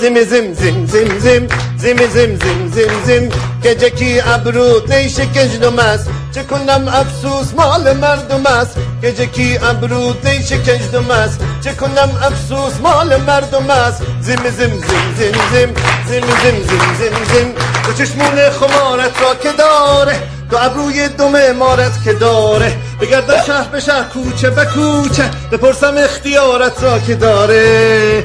زم زم زم زم زم زم زم زم زم زم گجه کی ابرود نیشه کجدم است چه افسوس مال مردم است گجه کی ابرود نیشه کجدم است چه افسوس مال مردم است زم زم زم زم زم زم زم زم زم زم تو چشمون خمارت را که داره تو ابروی دم مارت که داره بگردم شهر به شهر کوچه به کوچه بپرسم اختیارت را که داره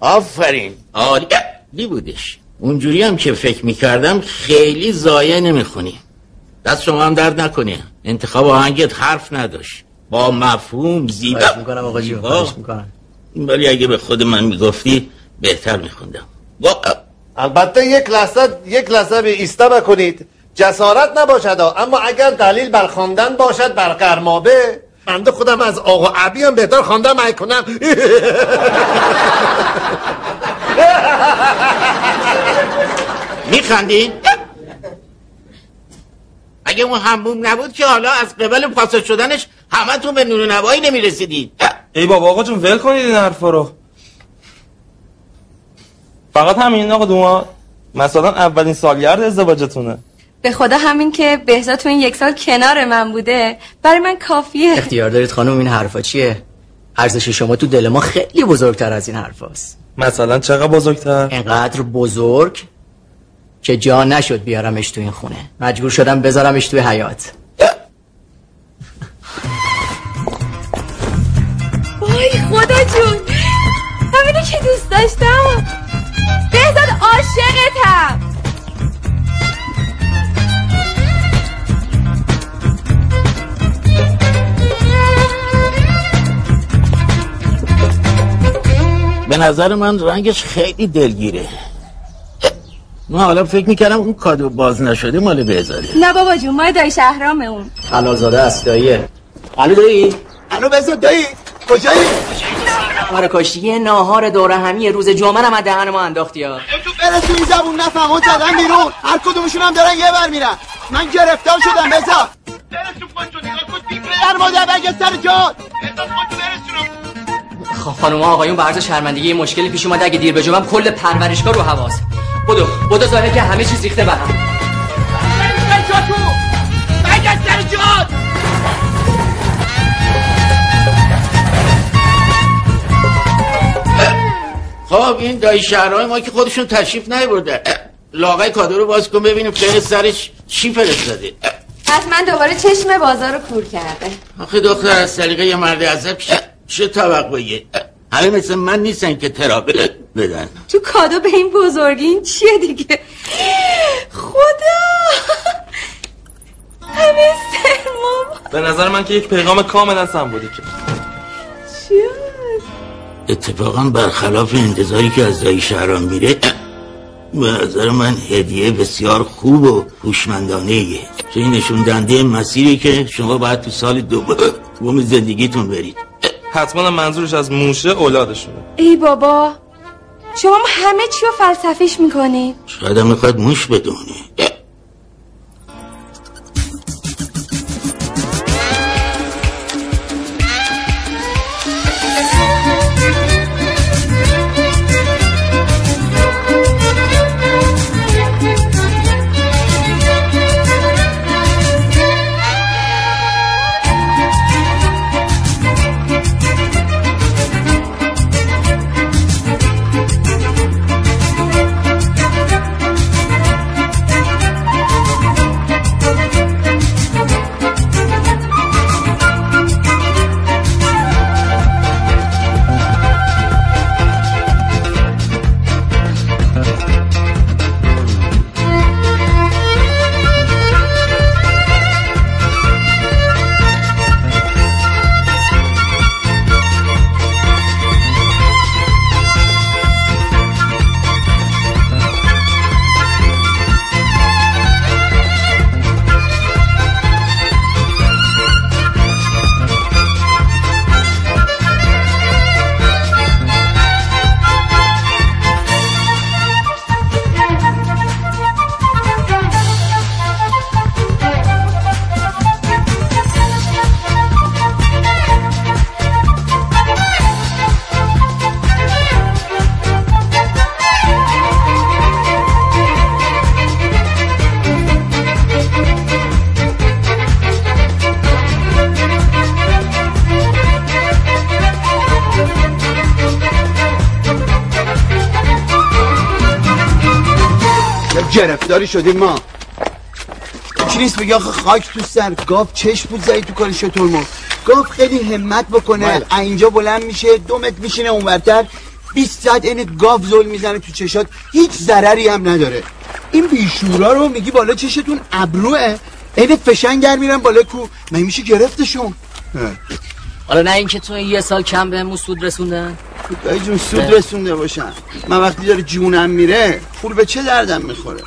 آفرین. عالی. بودش. اونجوری هم که فکر می‌کردم خیلی زایه نمی‌خونی. دست شما هم درد نکنی انتخاب آهنگت حرف نداشت. با مفهوم زیبا. می‌کنم آقا می‌کنم. ولی اگه به خود من می‌گفتی بهتر میخوندم. البته یک لحظه یک لحظه به ایستا بکنید. جسارت نباشد اما اگر دلیل بر خواندن باشد بر قرمابه. بنده خودم از آقا عبی هم بهتر خواندم می‌کنم میخندی؟ اگه اون همبوم نبود که حالا از قبل پاسه شدنش همه تون به نور نوایی نمی‌رسیدید ای بابا آقا جون ول کنید این حرفا رو. فقط همین آقا دوما. مثلا اولین سالگرد ازدواجتونه. به خدا همین که بهزاد تو این یک سال کنار من بوده برای من کافیه. اختیار دارید خانم این حرفا چیه؟ ارزش شما تو دل ما خیلی بزرگتر از این حرفاست. مثلا چقدر بزرگتر؟ اینقدر بزرگ که جا نشد بیارمش تو این خونه. مجبور شدم بذارمش توی حیات وای خدا جون. همینه که دوست داشتم. بهزاد عاشقتم. نظر من رنگش خیلی دلگیره. من حالا فکر می‌کردم اون کادو باز نشده مال بهزاده. نه بابا جون ما دای شهرام اون. حلالزاده است داییه الو دایی. الو بهزاد دایی. کجایی؟ آره کاشتی یه ناهار دوره همی روز جمعه هم از دهن ما انداختی ها. تو برس تو این زبون نفهم زدن بیرون. هر کدومشون هم دارن یه بر میرن. من گرفتار شدم بزا در مادر بگه سر جاد خانم آقایون برز شرمندگی یه مشکلی پیش اومده. اگه دیر بجوام کل پرورشگاه رو حواس. بدو بدو ظاهره که همه چیز ریخته به هم. خب این دایی شهرهای ما که خودشون تشریف نیورده لاغای کادو رو باز کن ببینیم فعل سرش چی فرستاده. حتما دوباره چشم بازار رو کور کرده آخه دختر از طریقه یه مرد عذب چه توقعیه؟ همه مثل من نیستن که ترابه بدن. تو کادو به این بزرگی این چیه دیگه؟ خدا! همه سرمام. به نظر من که یک پیغام کاملا سمبولیکه چیه اتفاقا برخلاف انتظاری که از دایی شهران میره به نظر من هدیه بسیار خوب و هوشمندانه ایه چه این نشون دنده مسیری که شما باید تو سال دوم زندگیتون برید. حتما منظورش از موشه اولادشونه ای بابا شما همه چی رو فلسفیش می‌کنی. شاید هم می‌خواد موش بدونه گرفتاری شدیم ما. چی نیست بگی آخه خاک تو سر. گاف چشم بود زدی تو کار شطور ما گاف خیلی همت بکنه. بله. اینجا بلند میشه دو متر میشینه اونورتر. 20 ساعت این گاف زل می‌زنه تو چشات. هیچ ضرری هم نداره. این بیشورا رو میگی بالا چشتون ابروه. عین فشنگر میرن بالا کو. من میشه گرفتشون. حالا نه اینکه تو یه سال کم بهمون سود رسوندن؟ خدای جون سود رسونده باشن من وقتی داره جونم میره پول به چه دردم می‌خوره؟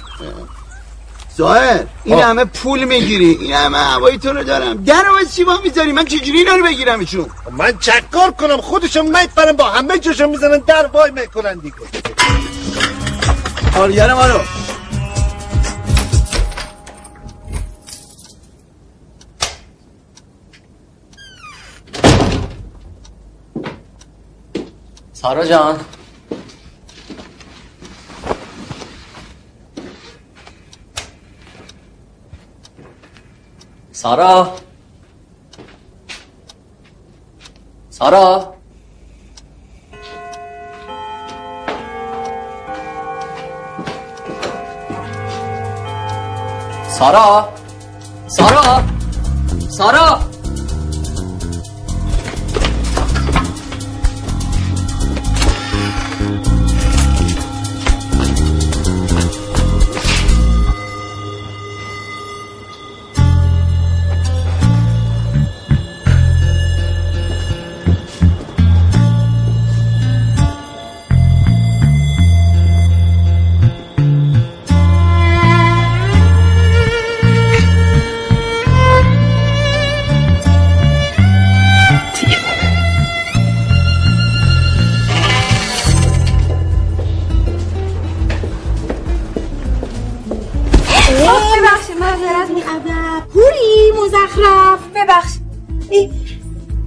ظاهر این همه پول می‌گیری. این همه هوایی تو رو دارم. در از چی با می‌ذاری. من چجوری اینا رو بگیرمشون من چکار کنم؟ خودشون میپرن با همه جوشون می‌زنن در وای می‌کنن دیگه. کارگر ما رو سارا جان سارا سارا سارا سارا سارا ببخشید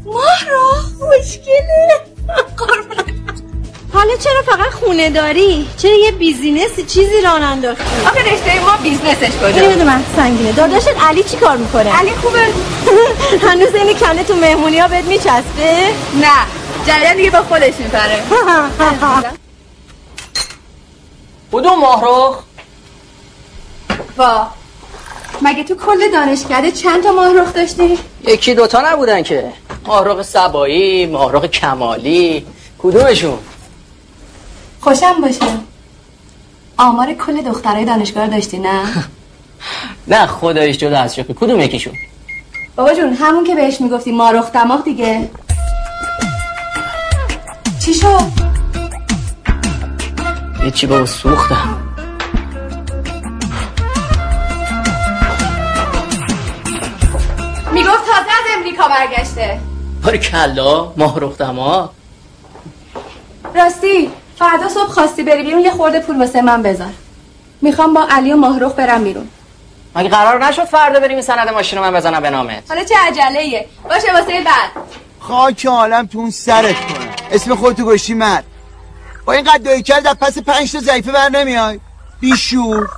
ماه رو مشکله حالا چرا فقط خونه داری؟ چرا یه business ی چیزی راه ننداختی؟ آخه رشته ما business ش کجا من سنگینه داداشت علی چی کار می‌کنه؟ علی خوبه هنوز این کنه تو مهمونی ها بهت میچسبه؟ نه جریان دیگه با خودش میپره کدوم ماهرخ وا مگه تو کل دانشکده چند تا ماه رخ داشتی؟ یکی دوتا نبودن که. ماهرخ سبایی ماهرخ کمالی. کدومشون؟ خوشم باشه. آمار کل دخترای دانشگاه داشتی نه؟ نه خدایش جدا از شوخی کدوم یکیشون؟ بابا جون همون که بهش می‌گفتی ما رخ دماغ دیگه. چی شد؟ یه چی بابا سوختم. امریکا برگشته؟ باری کلا ماهرخ دما. راستی فردا صبح خواستی بری بیرون یه خورده پول واسه من بذار. می‌خوام با علی و ماهرخ برم بیرون. مگه قرار نشد فردا بریم این سند ماشین رو من بزنم به نامت؟ حالا چه عجله ایه باشه واسه بعد. خاک عالم تو اون سرت کنه. اسم خودتو گشتی مرد. با این قد دوی کرد از پس پنج تا ضعیفه بر نمیای. بیشور.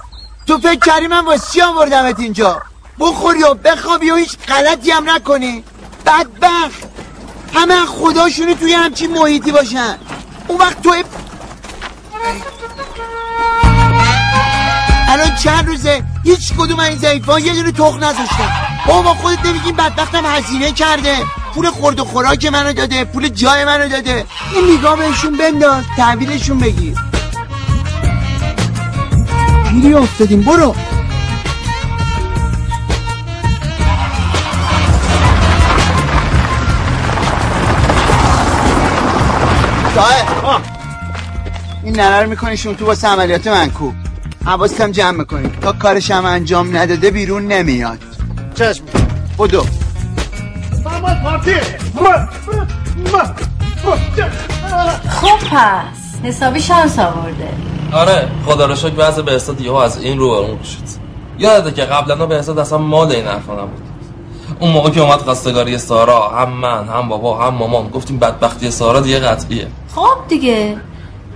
تو فکر کردی من واسه چی آوردمت اینجا؟ بخوری و بخوابی و هیچ غلطی هم نکنی. بدبخت. همه از خداشونی توی همچین محیطی باشن. اون وقت تو الان چند روزه هیچ کدوم این ضعیفا یه دونه تخ نذاشتن. بابا خودت نمیگی بدبختم هزینه کرده. پول خورد و خوراک منو داده پول جای منو داده. این نگاه بهشون بنداز تحویلشون بگیر. گیری افتادیم برو. این ننه رو میکنیشون تو واسه عملیات منکوب حواستم جمع می‌کنی. تا کارش هم انجام نداده بیرون نمیاد. چشم. بدو. خب پس حسابی شانس آورده. آره خدا رو شکر وضع به حساب یهو از این رو اون شد یاده که قبلا به حساب اصلا مال این حرفا نبود. اون موقع که اومد خواستگاری سارا هم من هم بابا هم مامان گفتیم بدبختی سارا دیگه قطعیه. خب دیگه.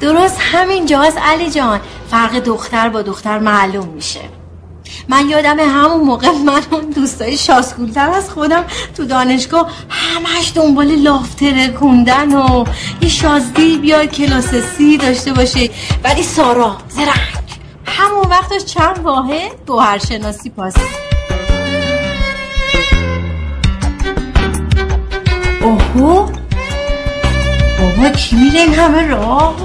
درست همین جاست علی جان. فرق دختر با دختر معلوم میشه. من یادم همون موقع من اون دوستای شاسکولتر از خودم تو دانشگاه همش دنبال لافتره کندن و یه شازدی بیاد کلاس سی داشته باشه ولی سارا زرنگ. همون وقتش چند واحد؟ گوهرشناسی پاس. اوهو بابا کی میره این همه راه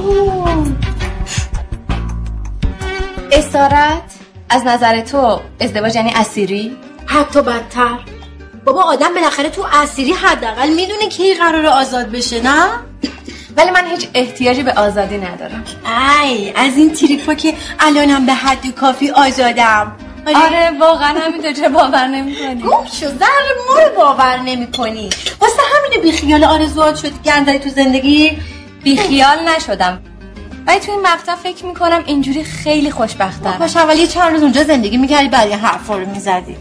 اسارت از نظر تو ازدواج یعنی اسیری؟ حتی بدتر. بابا آدم بالاخره تو اسیری حداقل می‌دونه کی قرار آزاد بشه نه؟ ولی من هیچ احتیاجی به آزادی ندارم. ای از این تریپا که الانم به حد کافی آزادم. آره واقعا همین چه باور نمی‌کنی؟ گم شو ذره ما رو باور نمی‌کنی. واسه همینه بیخیال آرزوات شدی گندایی تو زندگی بیخیال نشدم. ولی تو این مقطع فکر می‌کنم اینجوری خیلی خوشبختم. باش اول یه چند روز اونجا زندگی می‌کردی بعد یه حرفا رو می‌زدی؟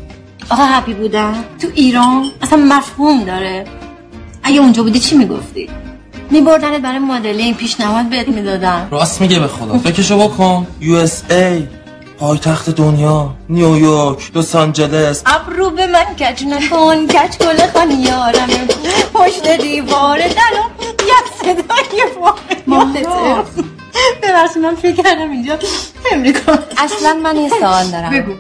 آقا هپی بودن تو ایران اصلا مفهوم داره. اگه اونجا بودی چی می‌گفتی؟ میبردنت برای مدلی پیشنهاد بهت می‌دادن راست میگه به خدا. فکرشو بکن. یو اس ای پایتخت دنیا نیویورک لس آنجلس. ابرو به من کج نکن کج گل خان یارم. پشت دیوار دلم یک صدای واقعی ببخشید من فکر کردم اینجا امریکا. اصلا من یه سوال دارم. بگو.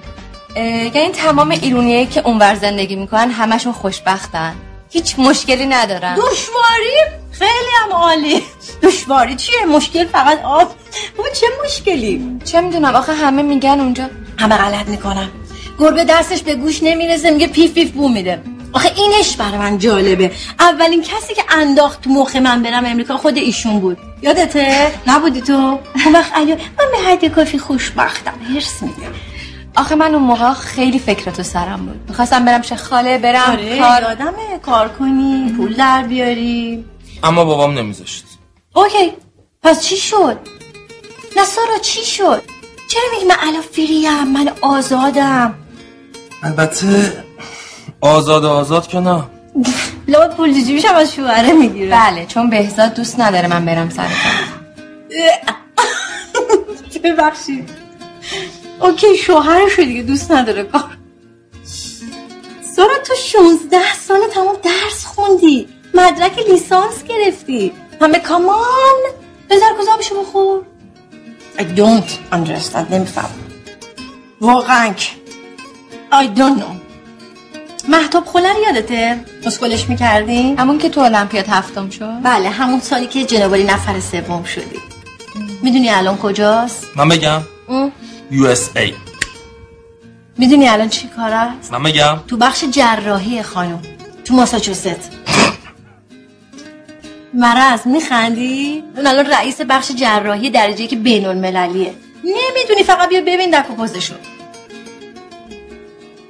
یعنی تمام ایرونیایی که اونور زندگی می‌کنن همشون خوشبختن. هیچ مشکلی ندارن دشواری؟ خیلی هم عالی. دشواری چیه؟ مشکل فقط آب. بابا چه مشکلی؟ چه می‌دونم آخه همه میگن اونجا. همه غلط می‌کنم گربه دستش به گوشت نمی‌رسه میگه پیف پیف بو میده. آخه اینش برای من جالبه. اولین کسی که انداخت تو مخ من برم امریکا خود ایشون بود. یادته؟ نبودی تو؟ اون وقت من به حد کافی خوشبختم. حرص میده آخه من اون موقع خیلی فکر تو سرم بود. می‌خواستم برم شه خاله برم آره کار یادمه کار کنی پول در بیاری. اما بابام نمیذاشت. OK پس چی شد؟ نه سارا چی شد؟ چرا میگی من الان فریم من آزادم. البته آزاد آزاد که نه. لابد پول جیبیشم از شوهره می‌گیره بله چون بهزاد دوست نداره من برم سر کار. ببخشید. اوکی شوهرشو دیگه دوست نداره کار. سارا تو 16 سال تمام درس خوندی مدرک لیسانس گرفتی. همه کامان. بذار گذابشو بخور I don't understand نمیفهم. واقعا که. I don't know. محتاب خلر یادته؟ مسکلش می‌کردی؟ همون که تو المپیاد هفتم شد. بله همون سالی که جنابالی نفر سوم شدی. می‌دونی الان کجاست؟ من بگم. اس ای می‌دونی الان چی کار است؟ من بگم. تو بخش جراحی خانم تو ماساچوست. مرز میخندی؟ اون الان رئیس بخش جراحی درجه که بین المللیه نمی‌دونی فقط بیا ببین دک و پوزشو.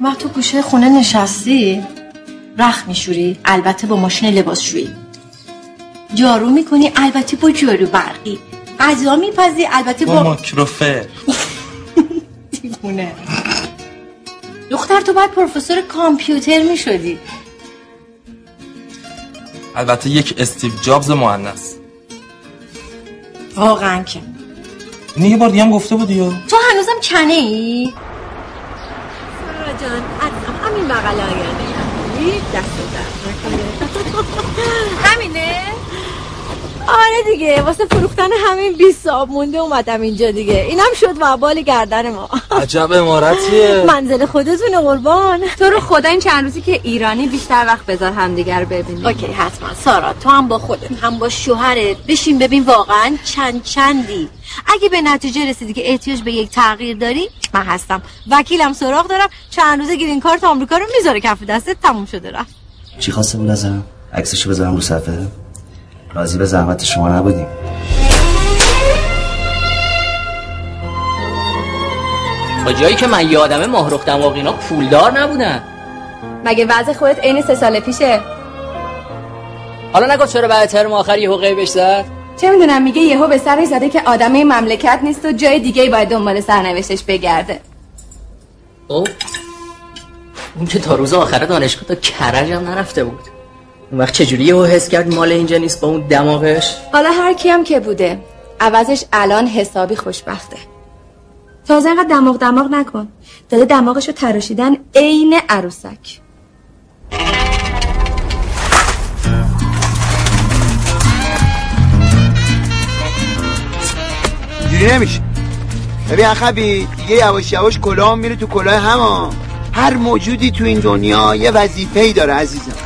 وقت تو گوشه خونه نشستی؟ رخ میشوری؟ البته با ماشین لباسشویی جارو می‌کنی البته با جارو برقی. غذا میپزی البته با با ماکروفر. دیوونه دختر تو باید پروفسور کامپیوتر می‌شدی. البته یک استیو جابز مؤنث واقعا که. اینو یه بار دیگه هم گفته بودی یا؟ تو هنوزم کنه ای؟ سارا جان عزیزم همین بغل آینده دست؟ آره دیگه واسه فروختن همین 20 صاب مونده اومدم اینجا دیگه. اینم شد وبال گردن ما. عجب امارتیه. منزل خودتونه قربان. تو رو خدا این چند روزی که ایرانی بیشتر وقت بذار همدیگر ببینیم. اوکی حتما. سارا تو هم با خودت هم با شوهرت. بشین ببین واقعا چند چندی. اگه به نتیجه رسیدی که احتیاج به یک تغییر داری من هستم. وکیلم سراغ دارم. چند روزه گرین کارت آمریکا رو می‌ذاره کف دستت تموم شده رفت. چی خواسته بود ازم عکسشو بذارم رو صفحه؟ راضی به زحمت شما نبودیم. تا جایی که من یادمه ماهرخ دماغینا پولدار نبودن. مگه وضع خودت عین سه سال پیشه؟ حالا نگفت چرا بعد ترم آخر یهو غیبش زد؟ چه می‌دونم میگه یهو به سرش زده که آدمه مملکت نیست و جای دیگه باید دنبال سرنوشتش بگرده. او اون که تا روز آخر دانشگاه تا کرج هم نرفته بود. اون وقت چجوری یهو حس کرد مال اینجا نیست با اون دماغش؟ حالا هر کیم که بوده عوضش الان حسابی خوشبخته. تازه اینقدر دماغ دماغ نکن. داده دماغشو تراشیدن عین عروسک. اینجوری نمیشه. ببین اخبی دیگه یواش یواش کلاه میره تو کلاه هما هر موجودی تو این دنیا یه وظیفه ای داره عزیزم.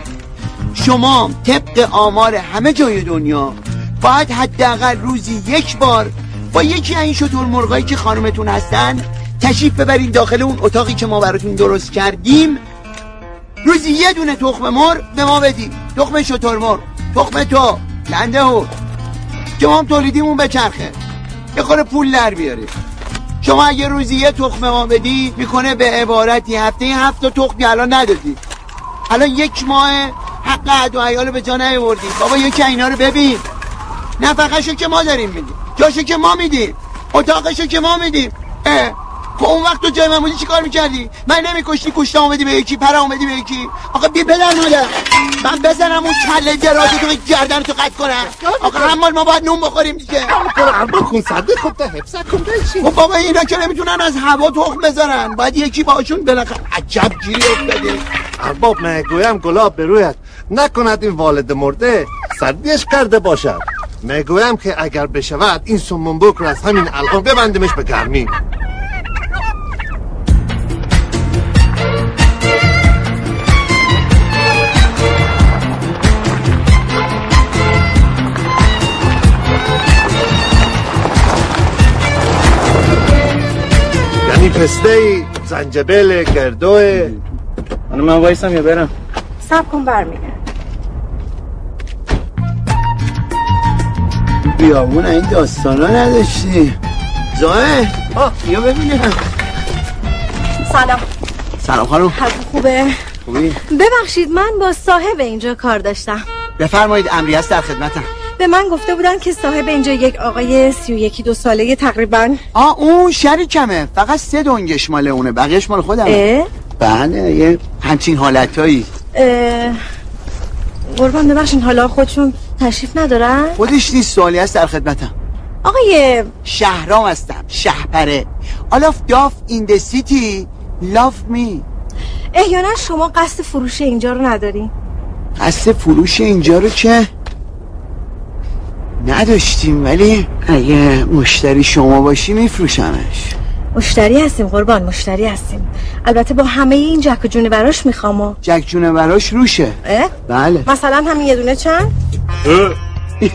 شما طبق آمار همه جای دنیا باید حداقل روزی یک بار با یکی این شطور مرغایی که خانمتون هستن تشریف ببرین داخل اون اتاقی که ما براتون درست کردیم. روزی یه دونه تخم مرغ به ما بدی تخم شطور مرغ. تخم تو. لنده هو. که ما هم تولیدیمون بچرخه. یه خور پول در بیاریم شما اگه روزی یه تخم ما بدی می‌کنه به عبارتی هفته هفت تخمی الان ندادی. الان یک ماه حق عد و عیال به جا نیاوردی. بابا یکی اینا رو ببین. نفقهشو که ما داریم میدیم جاشو که ما میدیم اتاقشو که ما میدیم. اه. خب اون وقت تو جای من بودی چیکار می‌کردی؟ من نمیکشتی کشته آمدی به یکی پر آمدی به یکی. آقا بی پدر مادر من بزنم اون کله درازی تو گردن تو قطع کنم. آقا همال ما باید نون بخوریم دیگه. ارباب خون صدق خود تا حفظ کن خب بابا اینا که نمی‌تونن از هوا تخم بذارن. باید یکی باشون بالاخره عجب گیری افتاده. ارباب می‌گویم گلاب به رویت. نکند این والد مرده سردیش کرده باشد. می‌گویم که اگر بشود این سمون بک رو از همین الان ببندیمش به گرمی. یعنی پسته زنجبیل گردوه من من وایسم یا برم؟ سب کن برمیگرد بیامون این داستانا نداشتی. زاه آه. بیا ببینم. سلام. سلام خانم. حضور خوبه؟ خوبی؟ ببخشید من با صاحب اینجا کار داشتم. بفرمایید امری هست در خدمتم. به من گفته بودن که صاحب اینجا یک آقای سی و یکی دو ساله تقریبا. آ اون شریکمه. فقط سه دنگش مال اونه بقیهش مال خودمه. اه؟ بله یه همچین حالتایی اه، قربان ببخشین حالا خودشون تشریف ندارن؟ خودش نیست سوالی هست در خدمتم. آقای شهرام هستم شهپره. All of Duff in the city love me. احیانا شما قصد فروش اینجا رو ندارین قصد فروش اینجا رو که نداشتیم ولی اگه مشتری شما باشی میفروشمش. مشتری هستیم قربان مشتری هستیم. البته با همه این جک و جونه براش می‌خوام و جک جونه براش روشه. اه؟ بله. مثلا همین یه دونه چند؟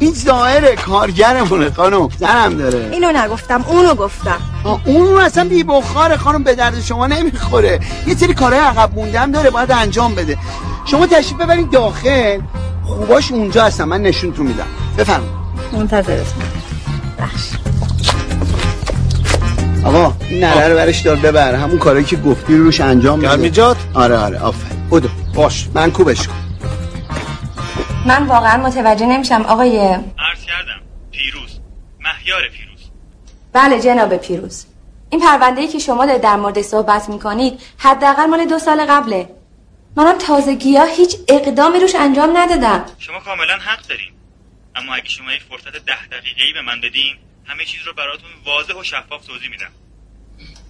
این ظاهر کارگرمونه خانم زنم داره. اینو نگفتم اونو گفتم. اون اصلا بی بخاره خانم به درد شما نمی‌خوره. یه سری کارهای عقب موندم داره باید انجام بده. شما تشریف ببرید داخل. خوباش اونجا هستن من نشونتون میدم. بفرمایید. منتظرتون. بخش آقا این نره رو برش دار ببر. همون کاری که گفتی رو روش انجام بده. گرمیجات؟ آره آره آفرین. بودو باش. من کوبش کن. من واقعا متوجه نمیشم آقای عرض کردم پیروز. مهیار پیروز. بله جناب پیروز. این پرونده ای که شما دارید در مورد صحبت می‌کنید حداقل مال دو سال قبله. منم تازگی ها هیچ اقدامی روش انجام ندادم. شما کاملا حق دارین. اما اگه شما یک فرصت ده دقیقه‌ای به من بدین همه چیز رو براتون واضح و شفاف توضیح میدم.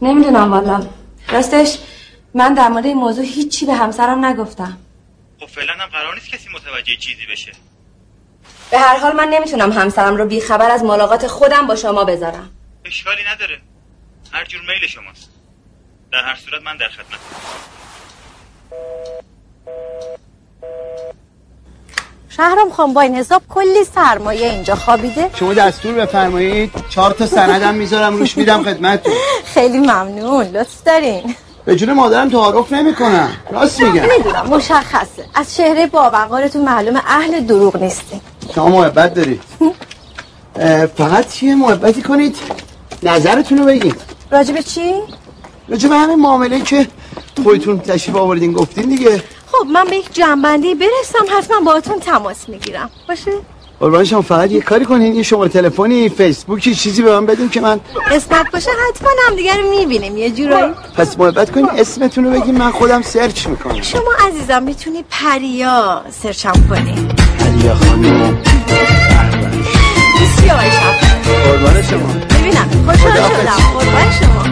نمی‌دونم والا راستش من در مورد این موضوع هیچی به همسرم نگفتم. خب فعلا هم قرار نیست کسی متوجه چیزی بشه. به هر حال من نمی‌تونم همسرم رو بیخبر از ملاقات خودم با شما بذارم. اشکالی نداره. هر جور میل شماست. در هر صورت من در خدمت شهرام خان با این حساب کلی سرمایه اینجا خوابیده. شما دستور بفرمایید چهار تا سندم می‌ذارم روش میدم خدمتتون. خیلی ممنون لطف دارین. به جون مادرم تعارف نمی‌کنم. راست میگم می‌دونم مشخصه. از چهره باوقارتون معلوم اهل دروغ نیستین. شما محبت دارید. فقط یه محبتی کنید. نظرتون رو بگید. راجب چی؟ راجع به همین معامله که خودتون تشریف آوردین گفتین دیگه. خب من به یک جنبندی برسم حتما باهاتون تماس می‌گیرم. باشه؟ قربان شما فقط یه کاری کنین. یه شماره تلفنی فیسبوکی چیزی به من بدین که من قسمت باشه حتما هم دیگه رو می‌بینیم. یه جورایی. پس محبت کنین اسمتون رو بگین من خودم سرچ می‌کنم. شما عزیزم می‌تونی پریا سرچم کنی. علی خانم. بسیار قربان شما. ببینم خوشحال شدم. قربان شما.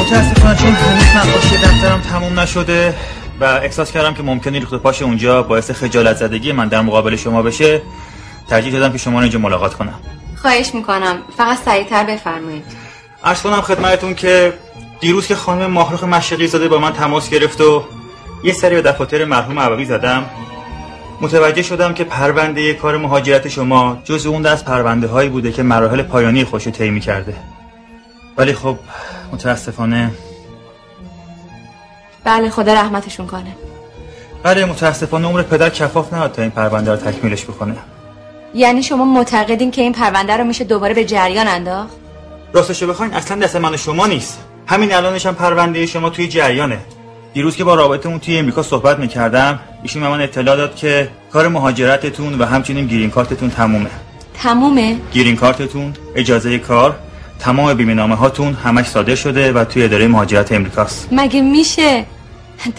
متاسفانه چون هنوز نقاشی دفترم تموم نشده و احساس کردم که ممکنه ریخت پاش اونجا باعث خجالت زدگی من در مقابل شما بشه. ترجیح دادم که شما رو اینجا ملاقات کنم. خواهش می‌کنم. فقط سریعتر بفرمایید. عرض کنم خدمتتون که دیروز که خانم ماهروخ مشرقی زاده با من تماس گرفت و یه سری به دفاتر مرحوم عبوی زدم متوجه شدم که پرونده کار مهاجرت شما جز اون دست پرونده هایی بوده که مراحل پایانی خوش طی کرده ولی خب متاسفانه بله خدا رحمتشون کنه. بله متاسفانه عمر پدر کفاف نداد تا این پرونده رو تکمیلش بکنه. یعنی شما معتقدین که این پرونده رو میشه دوباره به جریان انداخت؟ راستشو بخواین اصلا دست من و شما نیست. همین الانش هم پرونده شما توی جریانه. دیروز که با رابطمون توی امریکا صحبت می‌کردم ایشون به من اطلاع داد که کار مهاجرتتون و همچنین گرین کارتتون تمومه. تمومه؟ گرین کارتتون اجازه کار تمام بیمه نامه هاتون همش صادر شده و توی اداره مهاجرت امریکاست. مگه میشه؟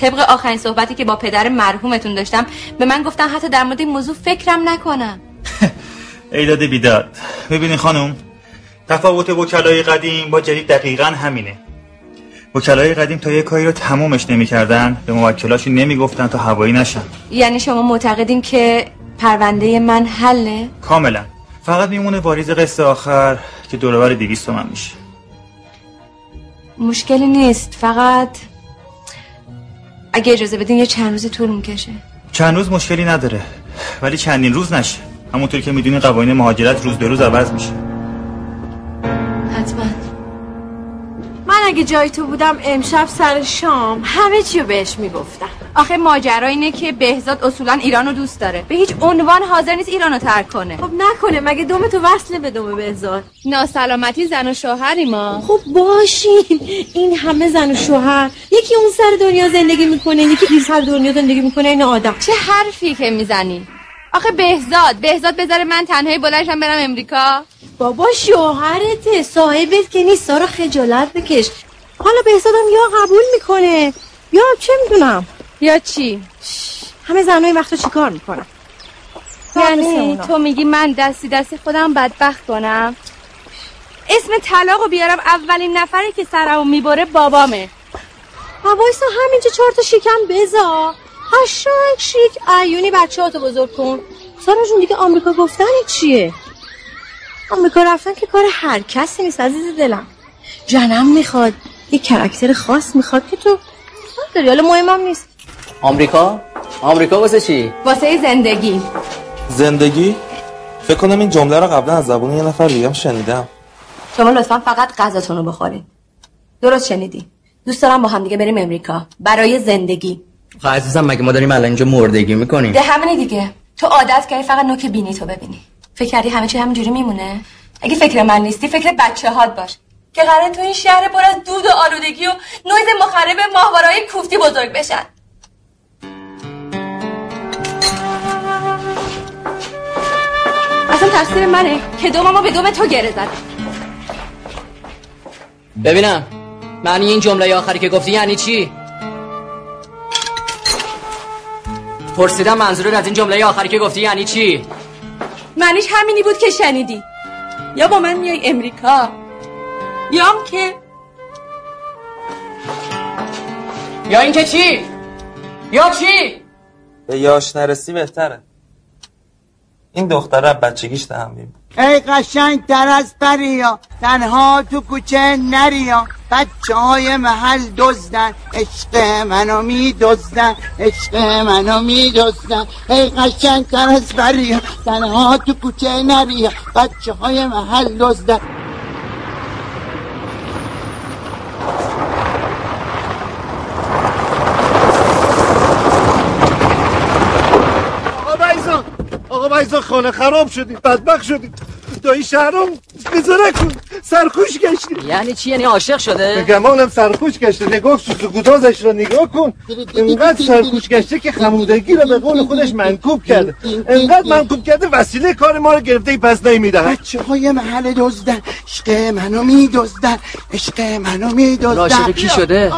طبق آخرین صحبتی که با پدر مرحومتون داشتم به من گفتن حتی در مورد این موضوع فکرم نکنم ایداد بیداد. ببینین خانم تفاوت وکلای قدیم با جدید دقیقا همینه. وکلای قدیم تا یه کاری رو تمومش نمی‌کردن به موکلاشون نمی‌گفتن تا هوایی نشن. یعنی شما معتقدین که پرونده من حله؟ کاملا. فقط میمونه واریز قصه آخر که دورور 200 تومن میشه. مشکلی نیست فقط اگه اجازه بدین یه چند روزی طول می‌کشه. چند روز مشکلی نداره ولی چندین روز نشه. همونطور که می‌دونی قوانین مهاجرت روز به روز عوض میشه. اگه جای تو بودم امشب سر شام همه چی رو بهش می‌گفتم. آخه ماجرا اینه که بهزاد اصولا ایرانو دوست داره. به هیچ عنوان حاضر نیست ایرانو ترک کنه. خب نکنه مگه دوم تو وصله به دوم بهزاد؟ ناسلامتی زن و شوهری ما. خب باشین. این همه زن و شوهر. یکی اون سر دنیا زندگی می‌کنه یکی این سر دنیا زندگی می‌کنه. این آدم. چه حرفی که می‌زنی؟ آخه بهزاد بهزاد بذاره من تنهایی بلنشم برم امریکا. بابا شوهرته صاحبت که نیست. سارا خجالت بکش. حالا بهزادم یا قبول می‌کنه یا چه می‌دونم؟ یا چی؟ همه زنهای وقتا چی کار می‌کنن؟ یعنی تو میگی من دستی دستی خودم بدبخت کنم؟ اسم طلاق رو بیارم اولین نفری که سرمو می‌بره بابامه. وایسا همینجا چهار تا شکم بزا. هشتگ شیک. ایونی بچه ها تو بزرگ کن. سارا جون دیگه آمریکا گفتن چیه؟ آمریکا رفتن که کار هر کسی نیست عزیز دلم. جنم می‌خواد. یه کرکتر خاص می‌خواد که تو داری. حالا مهمم نیست. آمریکا؟ آمریکا واسه چی؟ واسه زندگی. زندگی؟ فکر کنم این جمله رو قبلا از زبون یه نفر دیگه شنیدم. شما لطفا فقط غذاتون رو بخورین. درست شنیدی. دوست دارم با هم دیگه بریم امریکا. برای زندگی. خب عزیزم مگه ما داریم الان اینجا مردگی می‌کنیم؟ ده همینی دیگه. تو عادت کردی فقط نوک بینی تو ببینی. فکر کردی همه چی همینجوری میمونه؟ اگه فکر من نیستی فکر بچه هات باش. که قراره تو این شهر پر از دود و آلودگی و نویز مخرب ماهواره‌های کوفتی بزرگ بشن. اصلا تقصیر منه که دوممو به دوم تو گره زدم ببینم معنی این جمله آخری که گفتی یعنی چی؟ پرسیدم منظورت از این جمله آخری که گفتی یعنی چی؟ معنیش همینی بود که شنیدی. یا با من میای امریکا یا هم که یا اینکه چی؟ یا چی؟ به یاش نرسی بهتره. این دختره بچگیش تحمیم ای قشنگ تر از پریا تنها تو کوچه نریا بچه های محل دزدن. عشق منو می دزدن عشق منو می دزدن ای قشنگ تر از پریا تنها تو کوچه نریا بچه های محل دزدن. آقا بیزان آقا بیزان خانه خراب شدی. بدبخت شدی. دایی شهرام بذاره کن سرخوش گشتی. یعنی چی؟ یعنی عاشق شده؟ به گمانم سرخوش گشته نگاه سوسو رو نگاه کن. انقدر سرخوش گشته که خمودگی رو به قول خودش منکوب کرده. انقدر منکوب کرده وسیله کار ما رو گرفته ای پس نمیده بچه های محل دزدن عشق منو می دزدن عشق منو می دزدن عاشق کی شده؟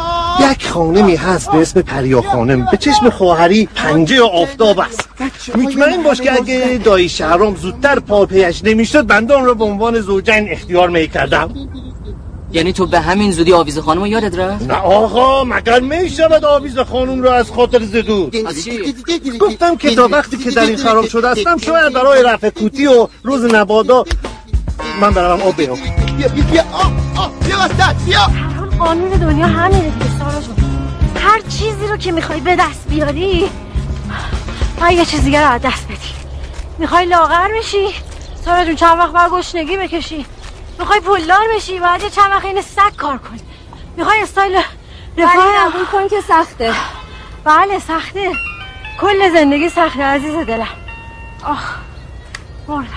یک خانمی هست به اسم پریا خانم به چشم خواهری پنجه آفتاب است. مطمئن باش که اگه دایی شهرام زودتر پا پیش نمی‌شد بندان رو به عنوان زوجین اختیار می کردم یعنی تو به همین زودی آویز خانم رو یادت رفت؟ نه آقا مگر می شود آویز خانم را از خاطر زدو؟ از چی؟ گفتم که تا وقتی که در این خراب شده هستم شاید برای رفع کوتی و روز نبادا من برم آب بیام. بیا بیا بیا بیا وسط بیا. قانون دنیا همینه جون. هر چیزی رو که می‌خوای به دست بیاری باید یه چیز دیگه رو از دست بدی. می‌خوای لاغر بشی؟ سارا جون چند وقت باید گشنگی بکشی می‌خوای پولدار بشی باید یه چند وقت این سگ کار کنی. می‌خوای استایل رفاه؟ قبول کن که سخته. بله سخته. کل زندگی سخته عزیز دلم. آخ مردم.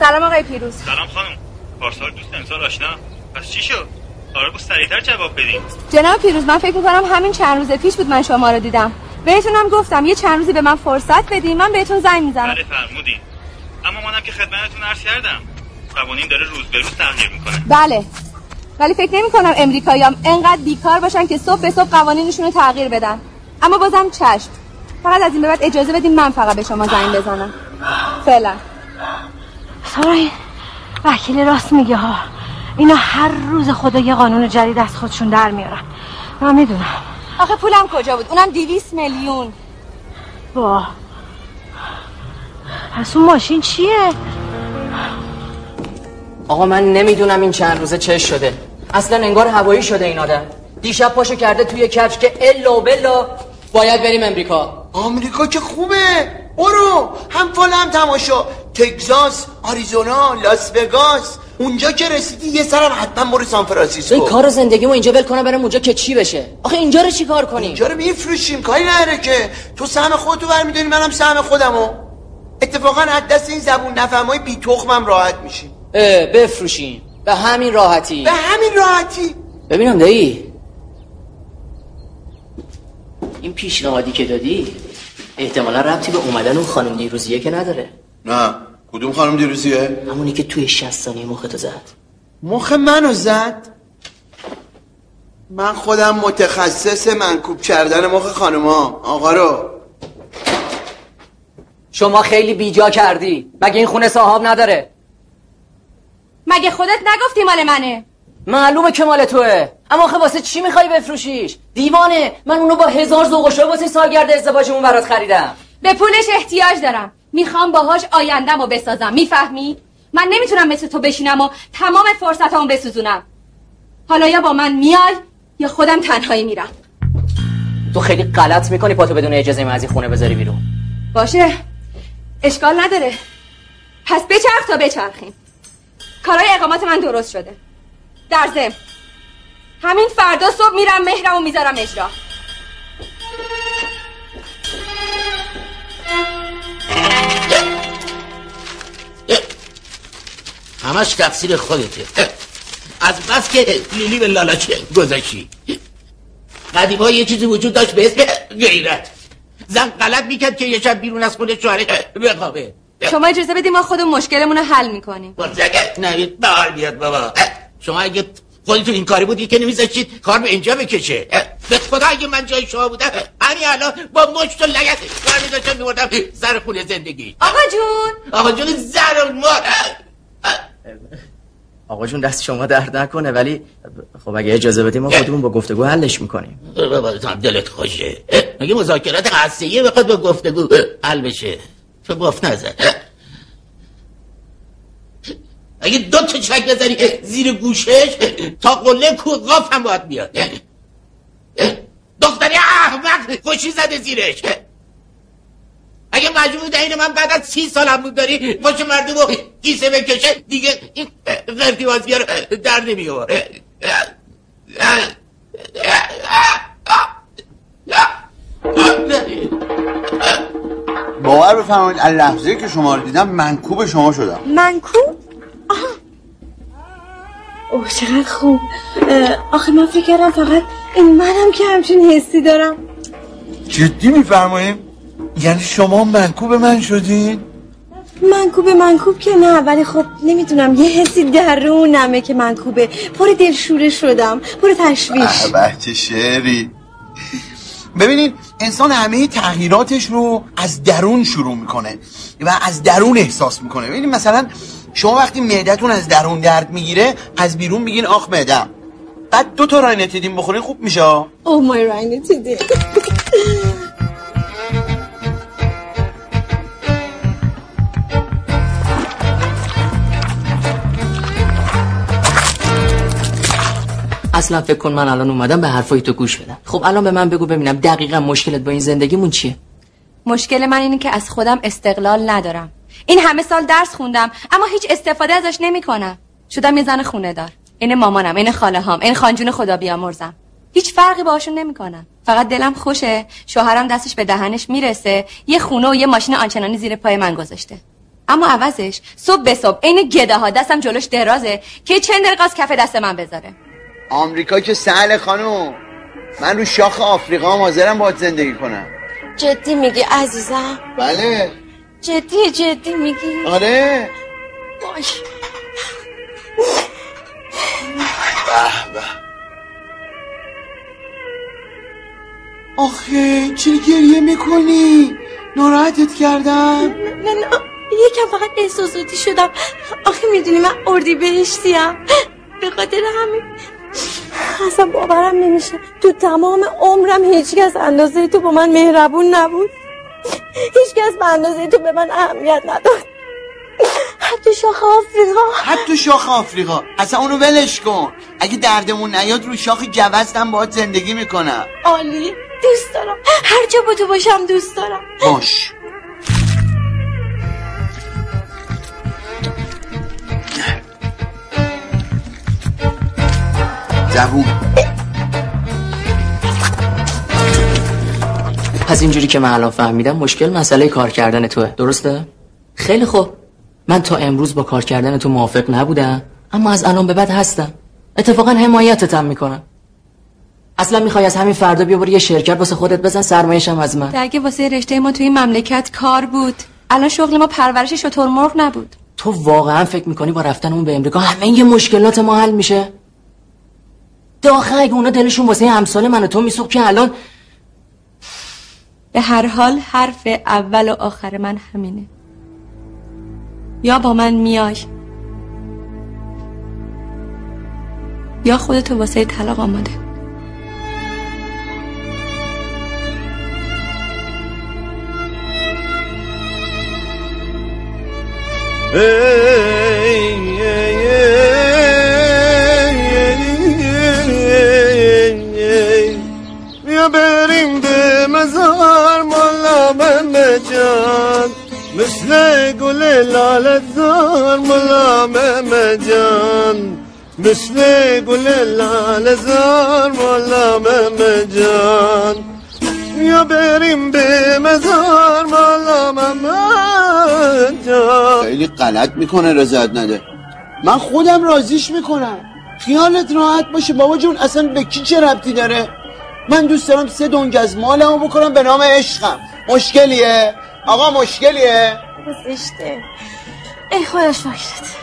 سلام آقای پیروز. سلام خانم. پارسال دوست امسال آشنا. پس چی شد؟ قرار بود سریعتر جواب بدین. جناب پیروز من فکر می‌کنم همین چند روز پیش بود من شما رو دیدم. بهتونم گفتم یه چند روزی به من فرصت بدین من بهتون زنگ می‌زنم. بله فرمودین. که خدمتتون عرض کردم. قوانین داره روز به روز تغییر می‌کنه. بله. ولی فکر نمی کنم امریکاییام انقدر بیکار باشن که صبح به صبح قوانینشون رو تغییر بدن. اما بازم چشم. فقط از این به بعد اجازه بدین من فقط به شما زنگ بزنم. فعلا. سارا این وکیل راست میگه ها. اینا هر روز خدا یه قانون جدید از خودشون در میارن. من می‌دونم. آخه پولم کجا بود؟ اونم دیویس میلیون. با پس اون ماشین چیه؟ آقا من نمی‌دونم این چند روزه چه شده. اصلا انگار هوایی شده این آدم. دیشب پاشو کرده توی کفش که الا و بلا باید بریم امریکا. آمریکا که خوبه. برو. هم فال هم تماشا. تگزاس آریزونا لاس وگاس. اونجا که رسیدی یه سرم حتما برو سان این فرانسیسکو کار زندگیمو اینجا ول کنم برم اونجا که چی بشه. آخه اینجا رو چی کار کنیم؟ اینجا رو میفروشیم. کاری نداره که. تو سهم خودتو برمیداری منم سهم خودمو. اتفاقا از دست این زبون نفهمای بی تخمم راحت میشیم. اه، بفروشیم به همین راحتی. به همین راحتی. ببینم دایی. این پیشنهادی که دادی احتمالا ربطی به اومدن اون خانم دیروزیه که نداره. نه کدوم خانم دیروزیه؟ همونی که توی 60 ثانیه مختو زد. مخ منو زد؟ من خودم متخصص منکوب کردن مخ خانوما آقا رو. شما خیلی بیجا کردی. مگه این خونه صاحب نداره؟ مگه خودت نگفتی مال منه؟ معلومه که مال توه. اما آخه واسه چی می‌خوای بفروشیش؟ دیوانه. من اونو با هزار ذوق و شوق واسه سالگرد ازدواجمون برات خریدم. به پولش احتیاج دارم. می‌خوام باهاش آیندم رو بسازم. می‌فهمی؟ من نمی‌تونم مثل تو بشینم و تمام فرصتامو بسوزونم. حالا یا با من میای یا خودم تنهایی میرم. تو خیلی غلط می‌کنی پاتو بدون اجازه من از این خونه بذاری بیرون. باشه. اشکال نداره. پس بچرخ تا بچرخیم. کارهای اقامت من درست شده. در ضمن همین فردا صبح میرم مهرم و می‌ذارم اجرا. همش تقصیر خودته. از بس که لیلی به لالاچه گذاشی قدیما یه چیزی وجود داشت به اسم غیرت. زن غلط می‌کرد که یه شب بیرون از خونه شوهرش بخوابه. شما اجازه بدیم ما خودمون مشکلمون رو حل می‌کنیم. مرزگه نوید بحال بیاد بابا. شما اگه خودتون این کاری بودی که نمیذاشتید کار به اینجا بکشه. به خدا اگه من جای شما بودم همین الان با مشت و لگت کار میذاشتم میبردم سر خونه زندگی. آقا جون. آقا جون زر مار. آقا جون دست شما درد نکنه ولی خب اگه اجازه بدیم ما خودمون با گفتگو حلش می‌کنیم. بابا دلت خوشه. مگه مذاکرات هستیه بخواد با گفتگو حل بشه؟ تو گفت نزد اگه دو تا چک بزنی زیر گوشش تا قله کو قاف هم باید بیاد دختری احمق خوشی زده زیرش. اگه مجبور بوده اینو من بعد از سی سال هم بود داری باش مردم رو کیسه بکشه دیگه این قرتی بازی رو در نمیاره باور بفرمایید از لحظه که شما رو دیدم منکوب شما شدم. منکوب؟ آها. اوه چقدر خوب. آخه من فکر کردم فقط این منم که همچین حسی دارم. جدی میفرماییم یعنی شما منکوب من شدین؟ منکوب منکوب که نه ولی خب نمی‌دونم یه حسی درونمه که منکوبه. پر دلشوره شدم پر تشویش. به چه شعری. ببینید انسان همه تغییراتش رو از درون شروع می‌کنه و از درون احساس می‌کنه. ببینید مثلا شما وقتی معدتون از درون درد می‌گیره از بیرون میگین آخ معدم بعد دو تا راینتیدین بخورین خوب میشه؟ اوه مای راینتیدین اصلا فکر کن من الان اومدم به حرفای تو گوش بدم. خب الان به من بگو ببینم دقیقا مشکلت با این زندگیمون چیه؟ مشکل من اینه که از خودم استقلال ندارم. این همه سال درس خوندم اما هیچ استفاده ازش نمی‌کنم. شدم یه زن خونه دار این مامانم این خاله هام این خانجون خدا بیامرزم. هیچ فرقی باشون نمی‌کنم. فقط دلم خوشه شوهرم دستش به دهنش می‌رسه یه خونه و یه ماشین آنچنانی زیر پای من گذاشته. اما عوضش صبح به صبح عین گده ها دستم جلوش درازه که چند دقیقه از کف دست من بذاره. آمریکا که سهل خانم. من رو شاخ آفریقا حاضرم باید زندگی کنم. جدی میگی عزیزم؟ بله. جدی جدی میگی؟ آره. باش. به به. آخه چرا گریه می‌کنی؟ ناراحتت کردم. نه نه یکم فقط احساساتی شدم. آخه می‌دونی من اردی بهشتیم به خاطر همین. اصلا باورم نمیشه. تو تمام عمرم هیچکس اندازه تو با من مهربون نبود. هیچکس به اندازه تو به من اهمیت نداد. حتی شاخ آفریقا. حتی شاخ آفریقا. اصلا اونو ولش کن. اگه دردمون نیاد رو شاخ جوستم باید زندگی می‌کنم. عالی. دوست دارم. هر جا با تو باشم دوست دارم. باش. زبون پس اینجوری که من الان فهمیدم مشکل مسئله کار کردن توه. درسته؟ خیلی خوب. من تا امروز با کار کردن تو موافق نبودم اما از الان به بعد هستم. اتفاقا حمایتتم می‌کنم. اصلا می‌خوای از همین فردا بیا برو یه شرکت واسه خودت بزن سرمایه‌شم از من. اگه واسه رشته ما توی مملکت کار بود. الان شغل ما پرورش شتر مرغ نبود. تو واقعا فکر می‌کنی با رفتن به امریکا همه یه مشکلات ما حل میشه؟ داخل اگه اونا دلشون واسه همسال من و تو میسوخت که الان به هر حال حرف اول و آخر من همینه. یا با من میای یا خودتو واسه طلاق آماده. بیا گل لالت زار مولا محمد جان۔ مثل گل لالت زار مولا محمد جان۔ بیا بریم به مزار مولا محمد جان۔ خیلی غلط می‌کنه رضایت نده۔ من خودم راضیش می‌کنم۔ خیالت راحت باشه بابا جون اصلا به کی چه ربطی داره؟ من دوست دارم سه دنگ از مالمو بکنم به نام عشقم. مشکلیه؟ آقا مشکلیه؟ زشته ای خودش فکرت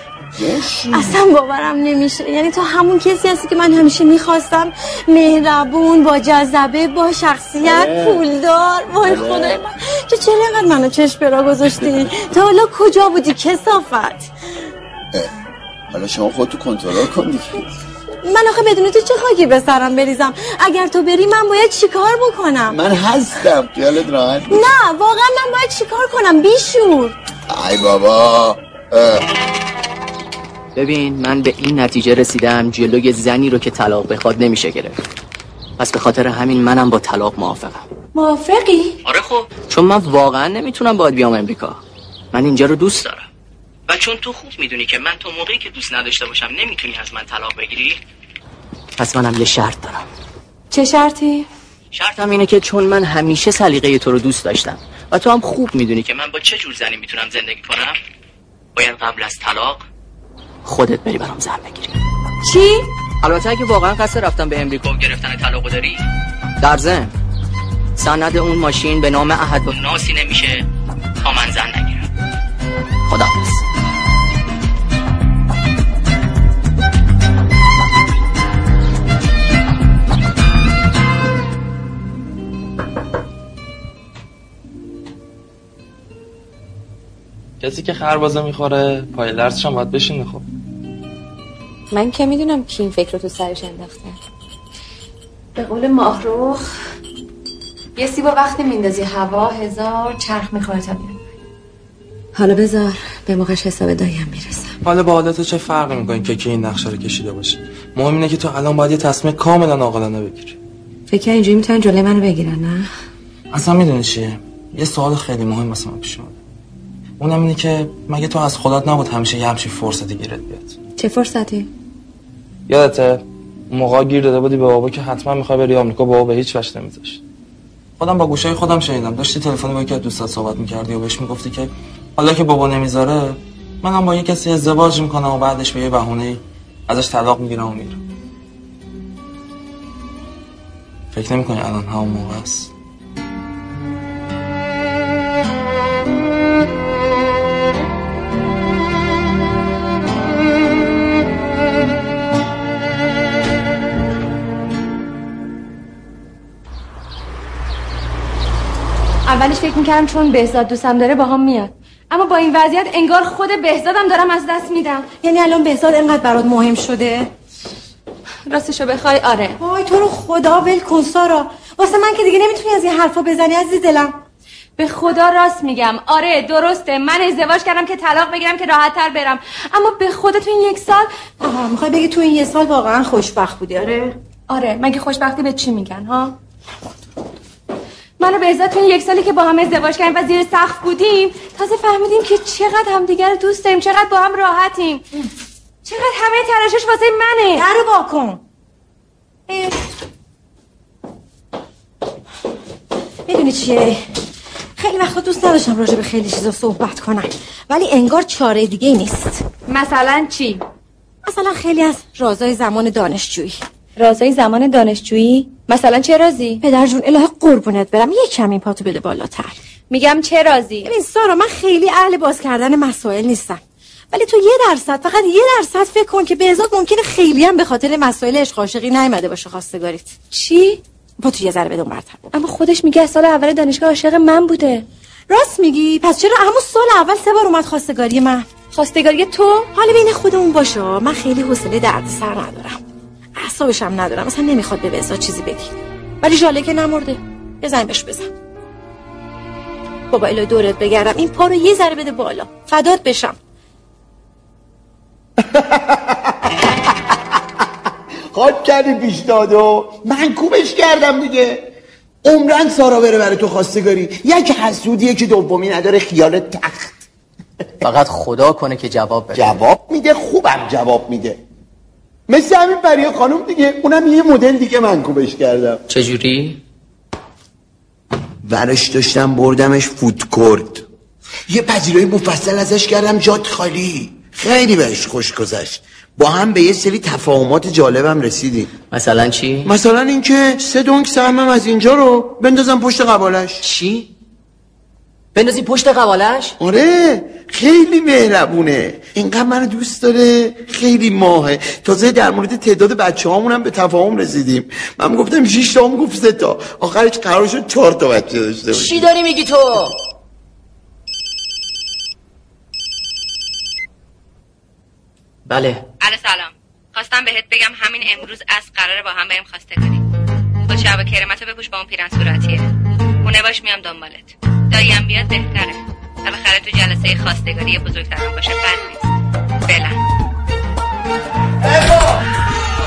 اصلا باورم نمیشه. یعنی تو همون کسی هستی که من همیشه می‌خواستم مهربون با جذبه با شخصیت. پولدار. وای. خدای من. تو چرا اینقدر منو چشم برا گذاشتی؟ تا حالا کجا بودی؟ کسافت. حالا شما خودتو کنترل کن دیگه. من آخه بدون تو چه خاکی به سرم بریزم؟ اگر تو بری من باید چیکار بکنم؟ من هستم خیالت راحت. نه واقعا من باید چیکار کنم؟ بیشور. ای بابا اه. ببین من به این نتیجه رسیدم جلوی زنی رو که طلاق بخواد نمیشه گرفت. پس به خاطر همین منم با طلاق موافقم. موافقی؟ آره خب. چون من واقعا نمی‌تونم باید بیام امریکا. من اینجا رو دوست دارم. و چون تو خوب می‌دونی که من تو موقعی که دوست نداشته باشم نمی‌تونی از من طلاق بگیری پس منم یه شرط دارم. چه شرطی؟ شرطم اینه که چون من همیشه سلیقه تو رو دوست داشتم و تو هم خوب می‌دونی که من با چه جور زنی می‌تونم زندگی کنم باید قبل از طلاق خودت بری برام زن بگیری. چی؟ البته اگه واقعا قصد رفتن به امریکا و گرفتن طلاق داری؟ در ضمن سند اون ماشین به نام احد و ناسی نمیشه تا من زن نگیرم. خدا کسی که خربازه می‌خوره پای لرزش هم باید بشینه خب. من که می‌دونم کی این فکر رو تو سرش انداخته. به قول ماهروخ یه سیبا وقتی میندازی. هوا هزار چرخ می‌خوره تا بیاد. حالا بذار به موقعش حساب دایم می‌رسم. حالا با حالت چه فرقی می‌کنه که کی این نقشه رو کشیده باشه؟ مهم اینه که تو الان باید یه تصمیم کاملا عاقلانه بگیری. فکر اینجوری می‌تونن جلوی منو بگیرن نه؟ اصلا می‌دونی چیه؟ یه سوال خیلی مهم واسه من پیش اومده. اونم اینه که مگه تو از خودت نبود همیشه یه همچین فرصتی گیرت بیاد؟ چه فرصتی؟ یادته اون موقع گیر داده بودی به بابا که حتما می‌خوای بری آمریکا بابا به هیچ وجه نمیذاشت. خودم با گوشه خودم شنیدم. داشتی تلفنی با یکی از دوستات صحبت می‌کردی و بهش می‌گفتی که حالا که بابا نمی‌ذاره منم با یه کسی ازدواج می‌کنم و بعدش به یه بهونه ازش طلاق می‌گیرم و میرم. فکر نمی‌کنی الان همون موقع است؟ اولش فکر می‌کردم چون بهزاد دوستم داره با هم میاد. اما با این وضعیت انگار خود بهزادم دارم از دست میدم. یعنی الان بهزاد انقدر برات مهم شده؟ راستشو بخوای آره. وای تو رو خدا ول کن سارا. واسه من که دیگه نمی‌تونی از این حرفا بزنی عزیز دلم. به خدا راست میگم. آره درسته. من ازدواج کردم که طلاق بگیرم که راحت تر برم. اما به خدا تو این یک سال آها می‌خوای بگی تو این یه سال واقعا خوشبخت بودی. آره. آره مگه خوشبختی به چی میگن ها؟ منو به ازاد تو این یک سالی که با هم ازدواج کردیم و زیر سقف بودیم تازه فهمیدیم که چقدر همدیگه رو دوست داریم چقدر با هم راحتیم. چقدر همه تلاشش واسه منه. در رو واکن می‌دونی چیه؟ خیلی وقتا دوست نداشتم راجع به خیلی چیزا صحبت کنم. ولی انگار چاره دیگه نیست. مثلا چی؟ مثلا خیلی از رازای زمان دانشجویی. رازای زمان دانشجویی؟ مثلا چه رازی؟ پدر جون الهه قربونت برم. یه کمی پاتو بده بالاتر. میگم چه رازی؟ ببین سارا من خیلی اهل باز کردن مسائل نیستم. ولی تو یه درصد فقط یه درصد فکر کن که بهزاد ممکنه خیلی هم به خاطر مسائل عشق عاشقی نیومده باشه خواستگاریت. چی؟ با تو یه ذره بدون برتر اما خودش میگه سال اول دانشگاه عاشق من بوده. راست میگی. پس چرا همون سال اول سه بار اومد خواستگاری من؟ خواستگاری تو؟ حالا بین خودمون باشه. من خیلی حوصله دردسر ندارم. اعصابش هم ندارم. مثلا نمی‌خواد به بهزاد چیزی بگی ولی جاله که نمرده. یه زنگ بهش بزن. بابا الهی دورت بگردم. این پا رو یه ذره بده بالا. فدات بشم. خاک کردی پیشنهادو من کوبش کردم دیگه. عمرن سارا بره برای تو خواستگاری. یک حسودیه که دومی نداره. خیال تخت. فقط خدا کنه که جواب بده. جواب میده خوبم جواب میده. مثل همین پریا خانم دیگه. اونم یه مدل دیگه من کوبش کردم. چجوری؟ ورش داشتم بردمش فودکورت یه پذیرایی مفصل ازش کردم جات خالی. خیلی بهش خوش گذشت. با هم به یه سری تفاهمات جالبم رسیدیم. مثلا چی؟ مثلا اینکه سه دونک سهمم از اینجا رو بندازم پشت قبالش. چی؟ بندازی پشت قبالش؟ آره خیلی مهربونه. اینقدر منو دوست داره. خیلی ماهه. تازه در مورد تعداد بچه هامونم به تفاهم رسیدیم. من گفتم شیش تا هم گفت سه تا. آخرش قرار شد چهار تا بچه داشته باشیم. چی داری میگی تو؟ بله. علی سلام. خواستم بهت بگم همین امروز از قراره با هم بریم خواستگاری خود شب کرمتو بپوش با اون پیرن صورتیه. خونه باش میام دنبالت. داییم بیاد بهتره. بالاخره تو جلسه خواستگاری بزرگترم باشه بد نیست. فعلا. ارباب!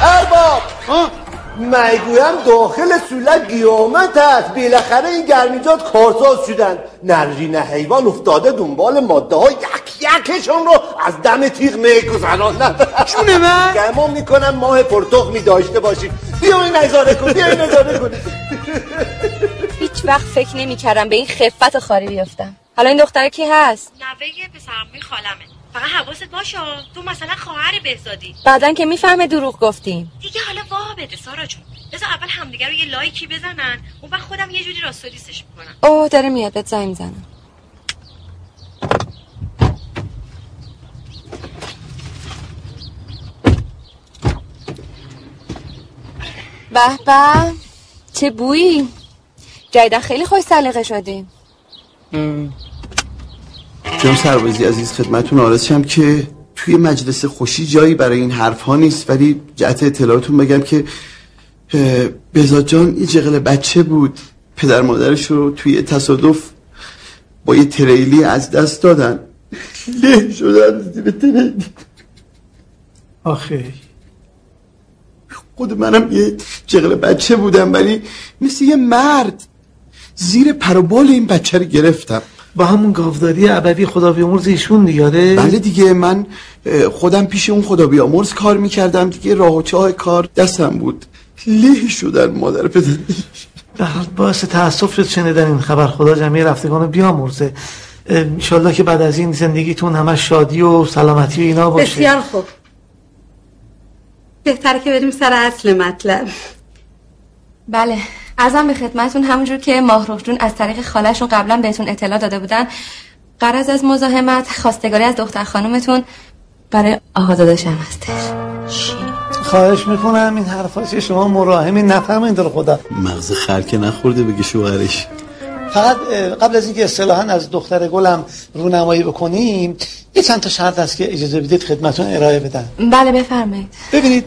ارباب! می‌گویم داخل سولت قیامت است. بالاخره این گرمیجات کارساز شدن. نرژین حیوان افتاده دنبال ماده ها یک یکشون رو از دم تیغ میگذرانن چونه من؟ گمان می‌کنم ماه پرتخمی داشته باشیم. بیا این نظاره کن بیا این نظاره کن. هیچ وقت فکر نمی‌کردم به این خفت خاری بیفتم حالا این دختره کی هست؟ نوه پسرموی خالمه فقط حواست باشه. تو مثلا خواهر بهزادی. بعدا که می‌فهمه دروغ گفتیم. دیگه حالا وا بده سارا جون. بذار اول همدیگه رو یه لایکی بزنن. اون وقت خودم یه جوری راستوریستش می‌کنم. اوه داره میاد بهت زنگ می‌زنم به به چه بویی؟ جدیدن خیلی خوش سلیقه شدیم جناب سربازی عزیز خدمتون آرزشم که توی مجلس خوشی جایی برای این حرف ها نیست ولی جهت اطلاعاتون بگم که اه، بهزاد جان یه جغل بچه بود. پدر مادرش رو توی تصادف با یه تریلی از دست دادن. له شدم زیر ترین آخه. خود منم یه جغل بچه بودم ولی مثل یه مرد زیر پر و بال این بچه رو گرفتم. با همون گاوداری ابوی خدا بیامرز ایشون دیگه بله دیگه من خودم پیش اون خدا بیامرز کار می‌کردم دیگه راه و چاه کار دستم بود. له شدن مادر پدر. به حال باعث تاسف شد شنیدن این خبر خدا جمعی رفتگان رو بیامرزه انشالله که بعد از این زندگیتون همه شادی و سلامتی و اینا باشه. بسیار خوب. بهتره که بریم سر اصل مطلب. بله. ارزم به خدمتون همونجور که ماهروخ جون از طریق خالشون قبلا بهتون اطلاع داده بودن قرض از مزاحمت خواستگاری از دختر خانومتون برای آقازاده هم هستش. خواهش می‌کنم این حرفاش شما مراهمی نفهمین در خدا. مغز خرکه نخورده بگه شوهرش. فقط قبل از اینکه اصطلاحا از دختر گلم رونمایی بکنیم یه چند تا شرط هست که اجازه بدید خدمتون ارائه بدم. بله بفرمایید. ببینید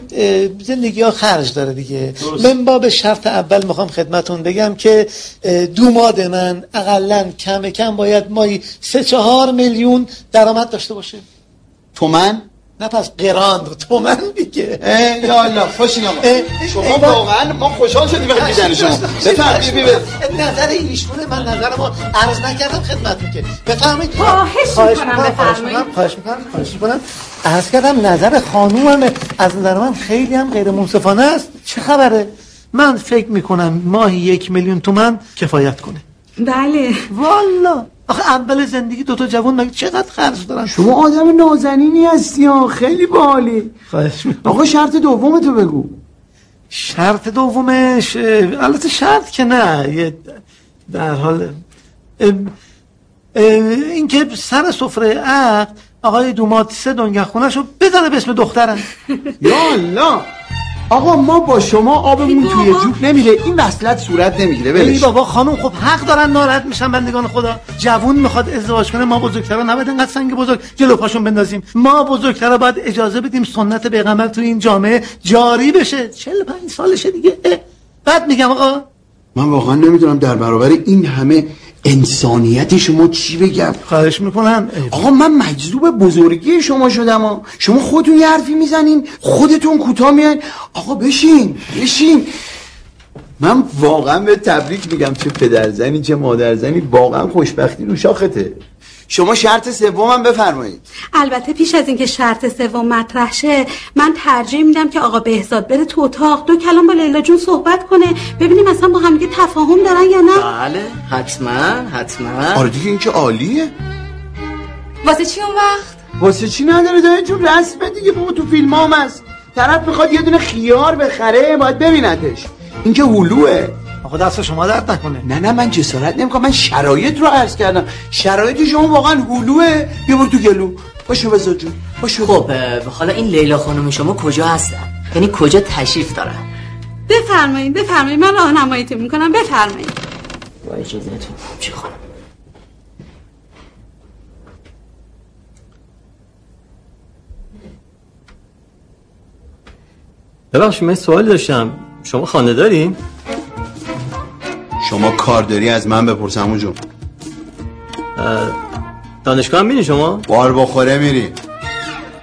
زندگی ها خرج داره دیگه. من باب شرط اول می‌خوام خدمتون بگم که اه، دوماد من اقلا کم کم باید مایی سه چهار میلیون درآمد داشته باشه تومن؟ نه پس قران تومن دیگه. یا الله خوشین آقا شما واقعا ما خوشحال شدیم وقتی دیدن شما. بفرمایید. بی- بی- نظر ایشونه من نظر ما عرض نکردم خدمتتون که. بفرمایید. خواهش می‌کنم بفرمایید. می‌کنم خواهش می‌کنم خواهش می‌کنم. عرض کردم نظر خانومم از نظر من خیلی هم غیر منصفانه است. چه خبره؟ من فکر می‌کنم ماهی یک میلیون تومن کفایت کنه. بله. والا. آخه اول زندگی دوتا جوان مگه چقدر خرج دارن؟ شما آدم نازنینی هستی ها. خیلی بالی خواهش آقا شرط دوم تو بگو. شرط دومش البته شرط که نه. در حال اینکه سر سفره عقد آقای دومات سه دنگه خونش رو بذاره به اسم دخترم یا الله. آقا ما با شما آبمون توی جوب نمیره. این وصلت صورت نمی‌گیره. ولش بابا خانم خب حق دارن ناراحت میشن بندگان خدا. جوون می‌خواد ازدواج کنه ما بزرگترا نباید انقدر سنگ بزرگ جلو پاشون بندازیم. ما بزرگترا باید اجازه بدیم سنت پیغمبر تو این جامعه جاری بشه. 45 سالشه دیگه. بعد میگم آقا. من واقعا نمی‌دونم در برابر این همه انسانیت شما چی بگم؟ خواهش می‌کنم. آقا من مجذوب بزرگی شما شدم ها. شما خودتون یه حرفی می‌زنین خودتون کوتاه میان آقا بشین بشین. من واقعا به تبریک میگم چه پدرزنی چه مادرزنی. واقعا خوشبختی رو شاخته. شما شرط سومم بفرمایید. البته پیش از اینکه شرط سوم مطرح شه من ترجیح میدم که آقا بهزاد بره تو اتاق دو کلام با لیلا جون صحبت کنه ببینیم اصلا با هم دیگه تفاهم دارن یا نه؟ بله حتما حتما. آره دیگه این که عالیه. واسه چی اون وقت؟ واسه چی نداره داره جون؟ رسمه دیگه بابا تو فیلم هم هست. طرف می‌خواد یه دونه خیار بخره باید ببینتش. این که هلوه آقا دست شما درد نکنه. نه نه من جسارت نمی‌کنم. من شرایط رو عرض کردم. شرایط شما واقعا هلوه. بیا برو تو گلو. باشو بزا جون. باشو خب حالا این لیلا خانم شما کجا هستن؟ یعنی کجا تشریف دارن؟ بفرمایید بفرمایید. من راهنماییتون می‌کنم. بفرمایید. با اجازهتون چی خانم؟ ببخشید من سوال داشتم. شما خانه داریم؟ شما کار داری از من بپرس همون جون. دانشگاه هم میری شما؟ بار بخوره میری.